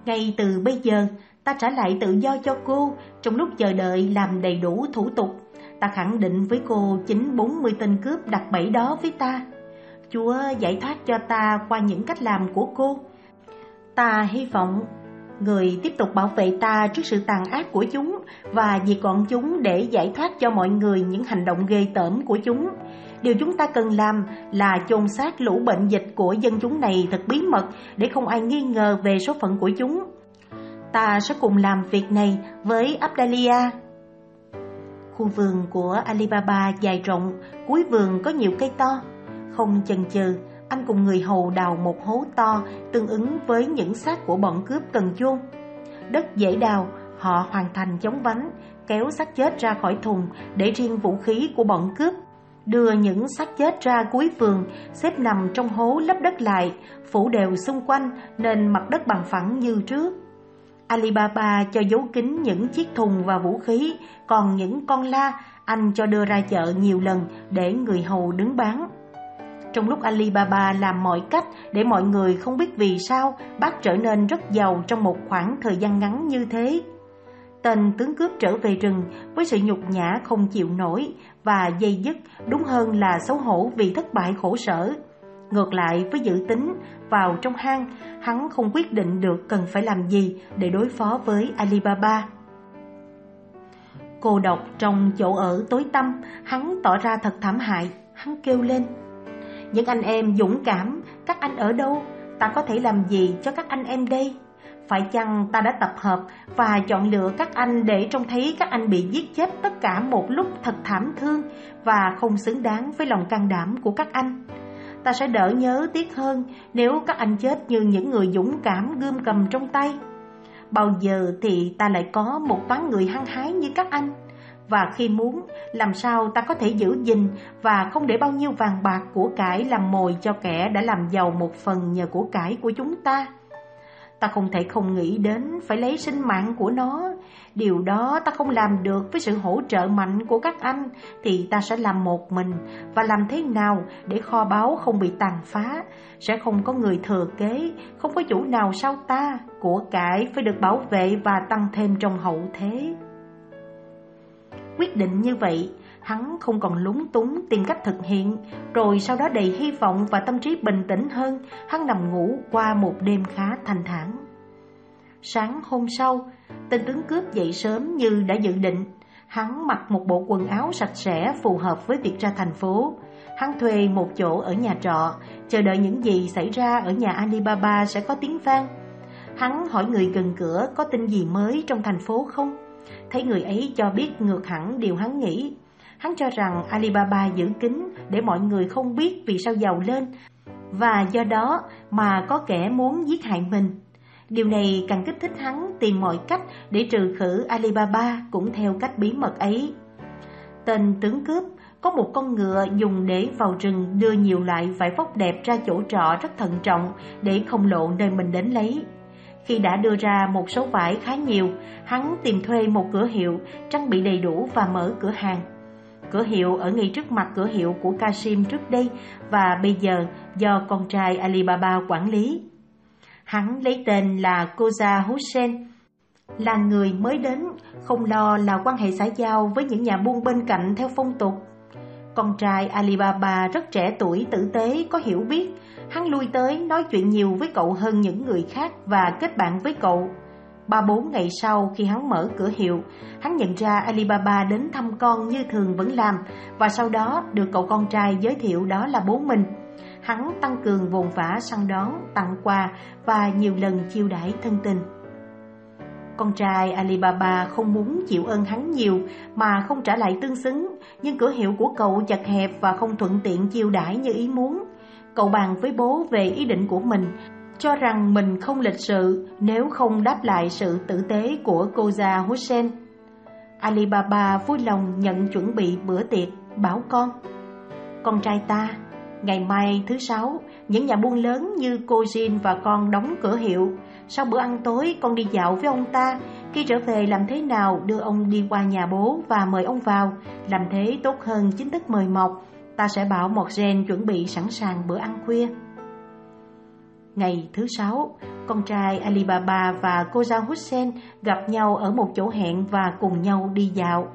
Ngay từ bây giờ, ta trả lại tự do cho cô trong lúc chờ đợi làm đầy đủ thủ tục. Ta khẳng định với cô chính 40 tên cướp đặt bẫy đó với ta. Chúa giải thoát cho ta qua những cách làm của cô. Ta hy vọng người tiếp tục bảo vệ ta trước sự tàn ác của chúng và diệt gọn chúng để giải thoát cho mọi người những hành động ghê tởm của chúng. Điều chúng ta cần làm là chôn xác lũ bệnh dịch của dân chúng này thật bí mật để không ai nghi ngờ về số phận của chúng. Ta sẽ cùng làm việc này với Abdalia. Khu vườn của Alibaba dài rộng, cuối vườn có nhiều cây to. Không chần chừ, anh cùng người hầu đào một hố to tương ứng với những xác của bọn cướp cần chôn. Đất dễ đào, họ hoàn thành chống vánh, kéo xác chết ra khỏi thùng để riêng vũ khí của bọn cướp. Đưa những xác chết ra cuối vườn, xếp nằm trong hố lấp đất lại, phủ đều xung quanh nên mặt đất bằng phẳng như trước. Alibaba cho giấu kín những chiếc thùng và vũ khí, còn những con la anh cho đưa ra chợ nhiều lần để người hầu đứng bán. Trong lúc Alibaba làm mọi cách để mọi người không biết vì sao bác trở nên rất giàu trong một khoảng thời gian ngắn như thế. Tên tướng cướp trở về rừng với sự nhục nhã không chịu nổi và dây dứt đúng hơn là xấu hổ vì thất bại khổ sở. Ngược lại với dự tính vào trong hang, hắn không quyết định được cần phải làm gì để đối phó với Alibaba. Cô độc trong chỗ ở tối tăm, hắn tỏ ra thật thảm hại, hắn kêu lên. Những anh em dũng cảm, các anh ở đâu? Ta có thể làm gì cho các anh em đây? Phải chăng ta đã tập hợp và chọn lựa các anh để trông thấy các anh bị giết chết tất cả một lúc thật thảm thương và không xứng đáng với lòng can đảm của các anh? Ta sẽ đỡ nhớ tiếc hơn nếu các anh chết như những người dũng cảm gươm cầm trong tay. Bao giờ thì ta lại có một toán người hăng hái như các anh? Và khi muốn, làm sao ta có thể giữ gìn và không để bao nhiêu vàng bạc của cải làm mồi cho kẻ đã làm giàu một phần nhờ của cải của chúng ta? Ta không thể không nghĩ đến phải lấy sinh mạng của nó. Điều đó ta không làm được với sự hỗ trợ mạnh của các anh thì ta sẽ làm một mình và làm thế nào để kho báu không bị tàn phá, sẽ không có người thừa kế, không có chủ nào sau ta, của cải phải được bảo vệ và tăng thêm trong hậu thế. Quyết định như vậy, hắn không còn lúng túng tìm cách thực hiện, rồi sau đó đầy hy vọng và tâm trí bình tĩnh hơn, hắn nằm ngủ qua một đêm khá thanh thản. Sáng hôm sau, tên tướng cướp dậy sớm như đã dự định. Hắn mặc một bộ quần áo sạch sẽ phù hợp với việc ra thành phố. Hắn thuê một chỗ ở nhà trọ, chờ đợi những gì xảy ra ở nhà Alibaba sẽ có tiếng vang. Hắn hỏi người gần cửa có tin gì mới trong thành phố không? Thấy người ấy cho biết ngược hẳn điều hắn nghĩ. Hắn cho rằng Alibaba giữ kín để mọi người không biết vì sao giàu lên và do đó mà có kẻ muốn giết hại mình. Điều này càng kích thích hắn tìm mọi cách để trừ khử Alibaba cũng theo cách bí mật ấy. Tên tướng cướp có một con ngựa dùng để vào rừng đưa nhiều loại vải vóc đẹp ra chỗ trọ rất thận trọng để không lộ nơi mình đến lấy. Khi đã đưa ra một số vải khá nhiều, hắn tìm thuê một cửa hiệu trang bị đầy đủ và mở cửa hàng. Cửa hiệu ở ngay trước mặt cửa hiệu của Kasim trước đây và bây giờ do con trai Alibaba quản lý. Hắn lấy tên là Koza Hussein, là người mới đến, không lo là quan hệ xã giao với những nhà buôn bên cạnh theo phong tục. Con trai Alibaba rất trẻ tuổi, tử tế, có hiểu biết. Hắn lui tới nói chuyện nhiều với cậu hơn những người khác và kết bạn với cậu. Ba bốn ngày sau khi hắn mở cửa hiệu, hắn nhận ra Alibaba đến thăm con như thường vẫn làm và sau đó được cậu con trai giới thiệu đó là bố mình. Hắn tăng cường vồn vã săn đón, tặng quà và nhiều lần chiêu đãi thân tình. Con trai Alibaba không muốn chịu ơn hắn nhiều mà không trả lại tương xứng, nhưng cửa hiệu của cậu chật hẹp và không thuận tiện chiêu đãi như ý muốn. Cậu bàn với bố về ý định của mình, cho rằng mình không lịch sự nếu không đáp lại sự tử tế của cô già Hussein. Alibaba vui lòng nhận chuẩn bị bữa tiệc, bảo con. Con trai ta, ngày mai thứ sáu, những nhà buôn lớn như cô Jin và con đóng cửa hiệu. Sau bữa ăn tối, con đi dạo với ông ta. Khi trở về làm thế nào đưa ông đi qua nhà bố và mời ông vào. Làm thế tốt hơn chính thức mời mọc. Ta sẽ bảo một gen chuẩn bị sẵn sàng bữa ăn khuya. Ngày thứ sáu, con trai Alibaba và cô Giao Hussein gặp nhau ở một chỗ hẹn và cùng nhau đi dạo.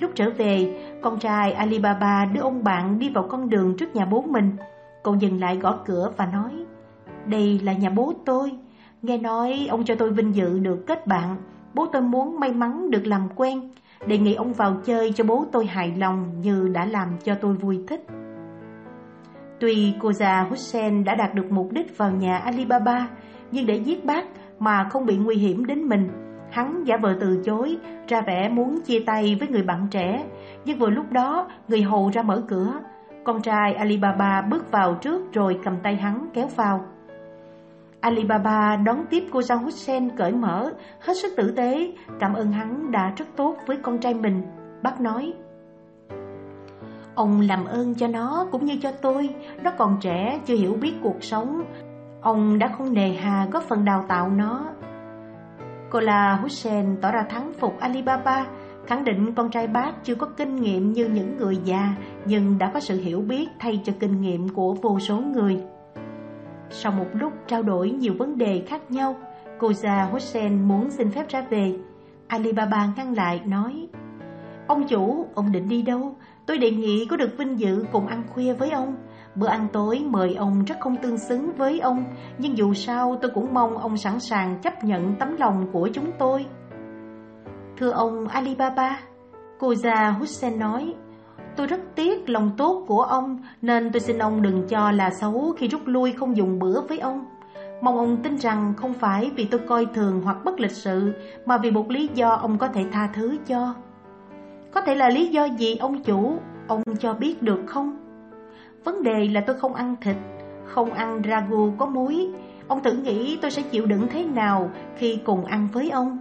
Lúc trở về, con trai Alibaba đưa ông bạn đi vào con đường trước nhà bố mình. Cậu dừng lại gõ cửa và nói, đây là nhà bố tôi. Nghe nói ông cho tôi vinh dự được kết bạn, bố tôi muốn may mắn được làm quen. Đề nghị ông vào chơi cho bố tôi hài lòng như đã làm cho tôi vui thích. Tuy cô già Hussein đã đạt được mục đích vào nhà Alibaba, nhưng để giết bác mà không bị nguy hiểm đến mình, hắn giả vờ từ chối, ra vẻ muốn chia tay với người bạn trẻ. Nhưng vừa lúc đó, người hầu ra mở cửa. con trai Alibaba bước vào trước rồi cầm tay hắn kéo vào. Alibaba đón tiếp cô Zhang Hussein cởi mở, hết sức tử tế, cảm ơn hắn đã rất tốt với con trai mình. Bác nói, Ông làm ơn cho nó cũng như cho tôi, nó còn trẻ, chưa hiểu biết cuộc sống. Ông đã không nề hà góp phần đào tạo nó. Cô là Hussein tỏ ra thắng phục Alibaba, khẳng định con trai bác chưa có kinh nghiệm như những người già, nhưng đã có sự hiểu biết thay cho kinh nghiệm của vô số người. Sau một lúc trao đổi nhiều vấn đề khác nhau, cô già Hussein muốn xin phép ra về. Alibaba ngăn lại nói, Ông chủ, ông định đi đâu? Tôi đề nghị có được vinh dự cùng ăn khuya với ông. Bữa ăn tối mời ông rất không tương xứng với ông, nhưng dù sao tôi cũng mong ông sẵn sàng chấp nhận tấm lòng của chúng tôi. Thưa ông Alibaba, cô già Hussein nói, tôi rất tiếc lòng tốt của ông nên tôi xin ông đừng cho là xấu khi rút lui không dùng bữa với ông. Mong ông tin rằng không phải vì tôi coi thường hoặc bất lịch sự mà vì một lý do ông có thể tha thứ cho. Có thể là lý do gì ông chủ, ông cho biết được không? Vấn đề là tôi không ăn thịt, không ăn ragu có muối. Ông thử nghĩ tôi sẽ chịu đựng thế nào khi cùng ăn với ông?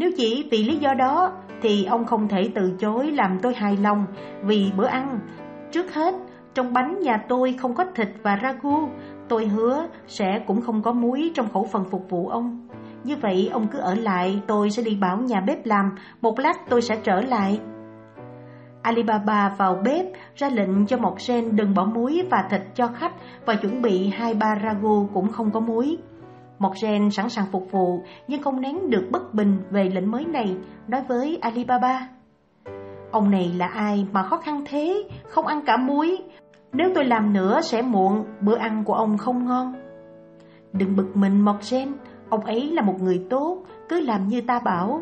Nếu chỉ vì lý do đó thì ông không thể từ chối làm tôi hài lòng vì bữa ăn. Trước hết, trong bánh nhà tôi không có thịt và ragu, tôi hứa sẽ cũng không có muối trong khẩu phần phục vụ ông. Như vậy ông cứ ở lại, tôi sẽ đi bảo nhà bếp làm, một lát tôi sẽ trở lại. Alibaba vào bếp, ra lệnh cho một sen đừng bỏ muối và thịt cho khách và chuẩn bị hai ba ragu cũng không có muối. Một gen sẵn sàng phục vụ nhưng không nén được bất bình về lệnh mới này, nói với Alibaba. Ông này là ai mà khó khăn thế, không ăn cả muối. Nếu tôi làm nữa sẽ muộn, bữa ăn của ông không ngon. Đừng bực mình một gen, Ông ấy là một người tốt, cứ làm như ta bảo.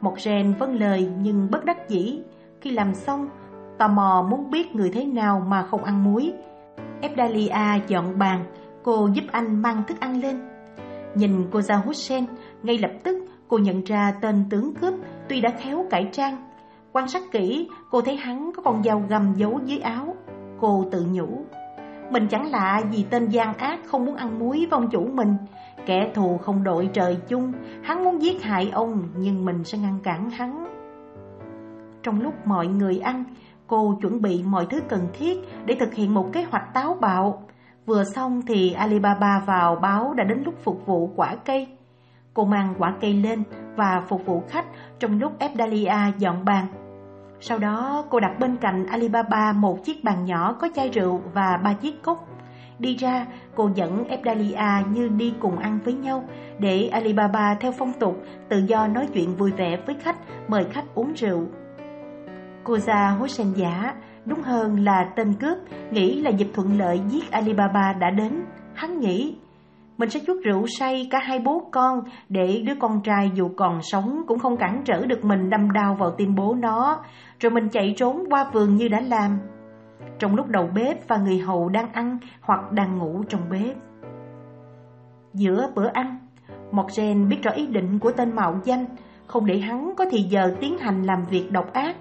Một Gen vâng lời nhưng bất đắc dĩ. Khi làm xong, tò mò muốn biết người thế nào mà không ăn muối. Efdalia dọn bàn, cô giúp anh mang thức ăn lên. Nhìn cô Giao Hussein, ngay lập tức cô nhận ra tên tướng cướp tuy đã khéo cải trang. Quan sát kỹ, cô thấy hắn có con dao găm giấu dưới áo. Cô tự nhủ, mình chẳng lạ vì tên gian ác không muốn ăn muối với ông chủ mình Kẻ thù không đội trời chung Hắn muốn giết hại ông Nhưng mình sẽ ngăn cản hắn Trong lúc mọi người ăn Cô chuẩn bị mọi thứ cần thiết Để thực hiện một kế hoạch táo bạo Vừa xong thì Alibaba vào báo Đã đến lúc phục vụ quả cây. Cô mang quả cây lên Và phục vụ khách Trong lúc Ebdalia dọn bàn. Sau đó cô đặt bên cạnh Alibaba Một chiếc bàn nhỏ có chai rượu Và ba chiếc cốc. Đi ra, cô dẫn Ebdalia như đi cùng ăn với nhau, để Alibaba theo phong tục tự do nói chuyện vui vẻ với khách, mời khách uống rượu. Cô già hối sen giả, đúng hơn là tên cướp, nghĩ là dịp thuận lợi giết Alibaba đã đến. Hắn nghĩ, mình sẽ chút rượu say cả hai bố con để đứa con trai dù còn sống cũng không cản trở được mình đâm đau vào tim bố nó, rồi mình chạy trốn qua vườn như đã làm trong lúc đầu bếp và người hầu đang ăn hoặc đang ngủ trong bếp. Giữa bữa ăn, Mọt Gen biết rõ ý định của tên mạo danh, không để hắn có thì giờ tiến hành làm việc độc ác.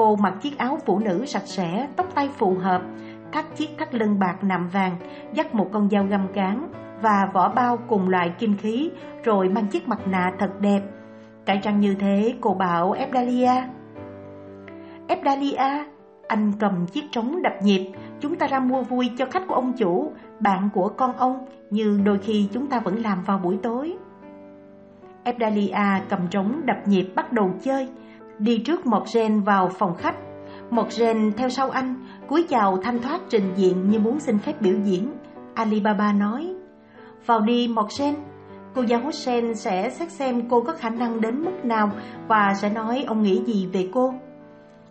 Cô mặc chiếc áo phụ nữ sạch sẽ, tóc tay phù hợp, thắt chiếc thắt lưng bạc nạm vàng, dắt một con dao găm cán và vỏ bao cùng loại kim khí, rồi mang chiếc mặt nạ thật đẹp. Cải trang như thế, cô bảo Ebdalia. Ebdalia, anh cầm chiếc trống đập nhịp, chúng ta ra mua vui cho khách của ông chủ, bạn của con ông, như đôi khi chúng ta vẫn làm vào buổi tối. Ebdalia cầm trống đập nhịp bắt đầu chơi, đi trước một gen vào phòng khách. Một gen theo sau anh, cúi chào thanh thoát trình diện như muốn xin phép biểu diễn. Alibaba nói, vào đi một gen, cô giáo Hussein sẽ xét xem cô có khả năng đến mức nào và sẽ nói ông nghĩ gì về cô.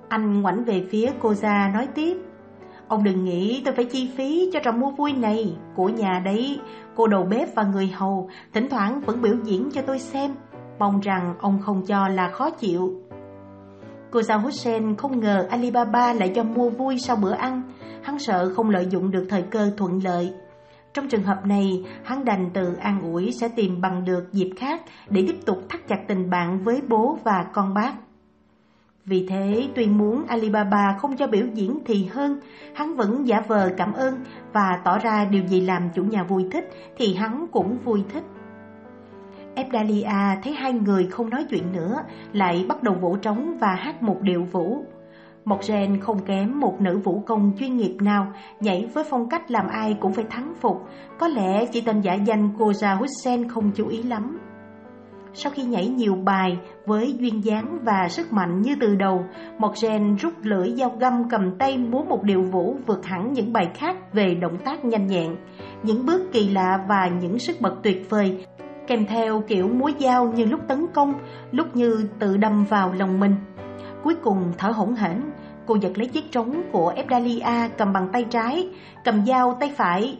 Anh ngoảnh về phía cô già nói tiếp Ông đừng nghĩ tôi phải chi phí cho trò mua vui này Của nhà đấy Cô đầu bếp và người hầu Thỉnh thoảng vẫn biểu diễn cho tôi xem Mong rằng ông không cho là khó chịu Cô giáo Hussein không ngờ Alibaba lại cho mua vui sau bữa ăn Hắn sợ không lợi dụng được thời cơ thuận lợi Trong trường hợp này, hắn đành từ an ủi sẽ tìm bằng được dịp khác để tiếp tục thắt chặt tình bạn với bố và con bác. Vì thế tuy muốn Alibaba không cho biểu diễn thì hơn, hắn vẫn giả vờ cảm ơn và tỏ ra điều gì làm chủ nhà vui thích thì hắn cũng vui thích. Evdalia thấy hai người không nói chuyện nữa, lại bắt đầu vỗ trống và hát một điệu vũ. Một gen không kém một nữ vũ công chuyên nghiệp nào, nhảy với phong cách làm ai cũng phải thắng phục, có lẽ chỉ tên giả danh Koja Hussein không chú ý lắm. Sau khi nhảy nhiều bài với duyên dáng và sức mạnh như từ đầu, một gen rút lưỡi dao găm cầm tay múa một điệu vũ vượt hẳn những bài khác về động tác nhanh nhẹn, những bước kỳ lạ và những sức bật tuyệt vời, kèm theo kiểu múa dao như lúc tấn công, lúc như tự đâm vào lòng mình. Cuối cùng thở hổn hển, cô giật lấy chiếc trống của Ebdalia cầm bằng tay trái, cầm dao tay phải,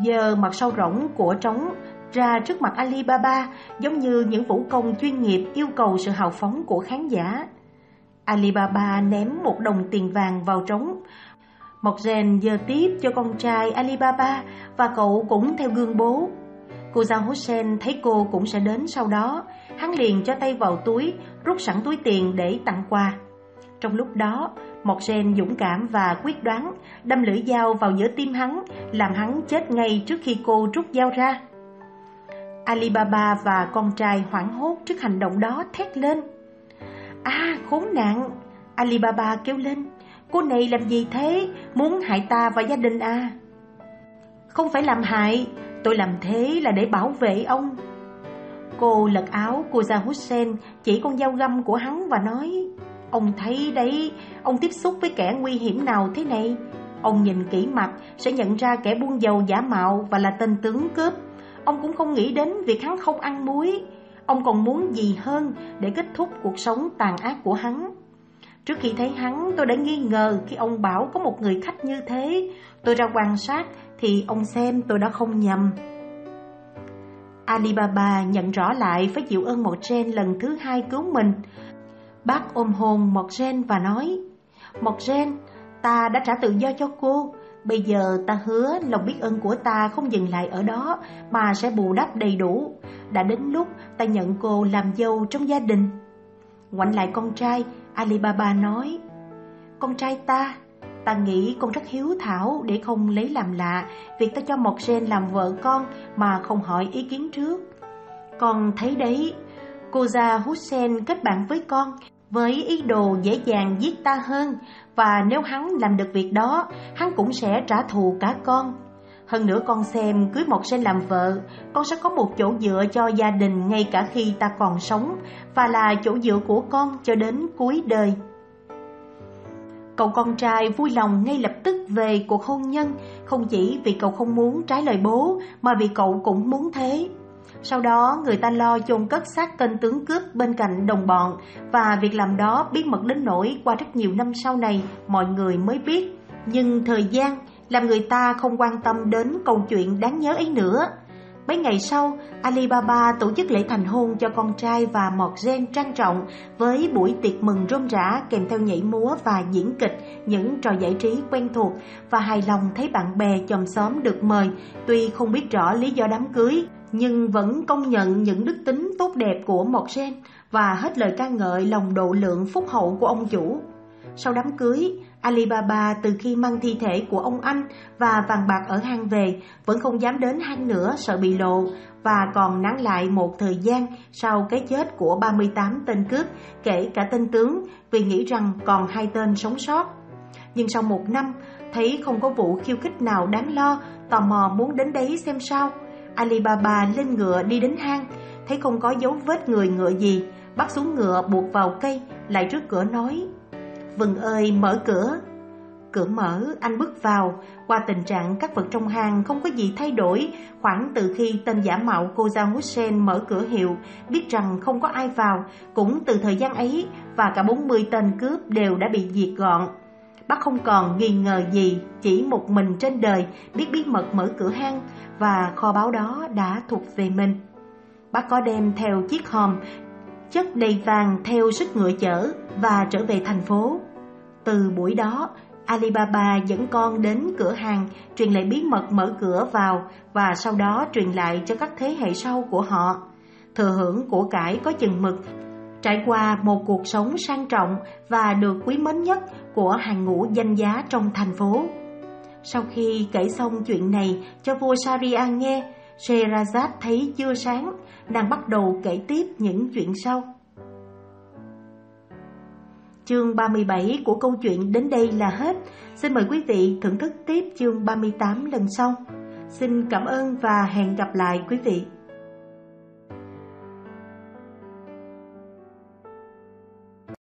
giờ mặt sau rỗng của trống ra trước mặt Alibaba giống như những vũ công chuyên nghiệp yêu cầu sự hào phóng của khán giả. Alibaba ném một đồng tiền vàng vào trống. Mộc Gen giơ tiếp cho con trai Alibaba và cậu cũng theo gương bố. Cô Giao Hussein thấy cô cũng sẽ đến sau đó, hắn liền cho tay vào túi, rút sẵn túi tiền để tặng quà. Trong lúc đó, Mộc Gen dũng cảm và quyết đoán, đâm lưỡi dao vào giữa tim hắn, làm hắn chết ngay trước khi cô rút dao ra. Alibaba và con trai hoảng hốt trước hành động đó thét lên. À khốn nạn! Alibaba kêu lên. Cô này làm gì thế? Muốn hại ta và gia đình à? Không phải làm hại, tôi làm thế là để bảo vệ ông. Cô lật áo cô ra Hussein chỉ con dao găm của hắn và nói Ông thấy đấy, ông tiếp xúc với kẻ nguy hiểm nào thế này? Ông nhìn kỹ mặt sẽ nhận ra kẻ buôn dầu giả mạo và là tên tướng cướp Ông cũng không nghĩ đến việc hắn không ăn muối Ông còn muốn gì hơn để kết thúc cuộc sống tàn ác của hắn Trước khi thấy hắn tôi đã nghi ngờ khi ông bảo có một người khách như thế Tôi ra quan sát thì ông xem tôi đã không nhầm Alibaba nhận rõ lại phải chịu ơn một gen lần thứ hai cứu mình Bác ôm hồn một gen và nói Một gen, ta đã trả tự do cho cô Bây giờ ta hứa lòng biết ơn của ta không dừng lại ở đó mà sẽ bù đắp đầy đủ. Đã đến lúc ta nhận cô làm dâu trong gia đình. Ngoảnh lại con trai, Alibaba nói, Con trai ta, ta nghĩ con rất hiếu thảo để không lấy làm lạ việc ta cho một sen làm vợ con mà không hỏi ý kiến trước. Con thấy đấy, cô già Hussein kết bạn với con với ý đồ dễ dàng giết ta hơn và nếu hắn làm được việc đó, hắn cũng sẽ trả thù cả con. Hơn nữa con xem cưới một sen làm vợ, con sẽ có một chỗ dựa cho gia đình ngay cả khi ta còn sống và là chỗ dựa của con cho đến cuối đời. Cậu con trai vui lòng ngay lập tức về cuộc hôn nhân, không chỉ vì cậu không muốn trái lời bố mà vì cậu cũng muốn thế. Sau đó người ta lo chôn cất xác tên tướng cướp bên cạnh đồng bọn và việc làm đó bí mật đến nỗi qua rất nhiều năm sau này mọi người mới biết. Nhưng thời gian làm người ta không quan tâm đến câu chuyện đáng nhớ ấy nữa. Mấy ngày sau, Alibaba tổ chức lễ thành hôn cho con trai và mọt gen trang trọng với buổi tiệc mừng rôm rã kèm theo nhảy múa và diễn kịch, những trò giải trí quen thuộc và hài lòng thấy bạn bè chòm xóm được mời, tuy không biết rõ lý do đám cưới nhưng vẫn công nhận những đức tính tốt đẹp của mọt gen và hết lời ca ngợi lòng độ lượng phúc hậu của ông chủ. Sau đám cưới, Alibaba từ khi mang thi thể của ông anh và vàng bạc ở hang về vẫn không dám đến hang nữa sợ bị lộ và còn nán lại một thời gian sau cái chết của 38 tên cướp kể cả tên tướng vì nghĩ rằng còn hai tên sống sót. Nhưng sau một năm, thấy không có vụ khiêu khích nào đáng lo, tò mò muốn đến đấy xem sao. Alibaba lên ngựa đi đến hang, thấy không có dấu vết người ngựa gì, bắt xuống ngựa buộc vào cây, lại trước cửa nói Vừng ơi mở cửa. Cửa mở, anh bước vào. Qua tình trạng các vật trong hang không có gì thay đổi Khoảng từ khi tên giả mạo cô Giao Hussein mở cửa hiệu Biết rằng không có ai vào Cũng từ thời gian ấy Và cả 40 tên cướp đều đã bị diệt gọn. Bác không còn nghi ngờ gì Chỉ một mình trên đời Biết bí mật mở cửa hang Và kho báu đó đã thuộc về mình. Bác có đem theo chiếc hòm chất đầy vàng theo sức ngựa chở và trở về thành phố. Từ buổi đó, Alibaba dẫn con đến cửa hàng, truyền lại bí mật mở cửa vào và sau đó truyền lại cho các thế hệ sau của họ. Thừa hưởng của cải có chừng mực, trải qua một cuộc sống sang trọng và được quý mến nhất của hàng ngũ danh giá trong thành phố. Sau khi kể xong chuyện này cho vua Sharia nghe, Sherazad thấy chưa sáng, nàng bắt đầu kể tiếp những chuyện sau. Chương 37 của câu chuyện đến đây là hết. Xin mời quý vị thưởng thức tiếp chương 38 lần sau. Xin cảm ơn và hẹn gặp lại quý vị.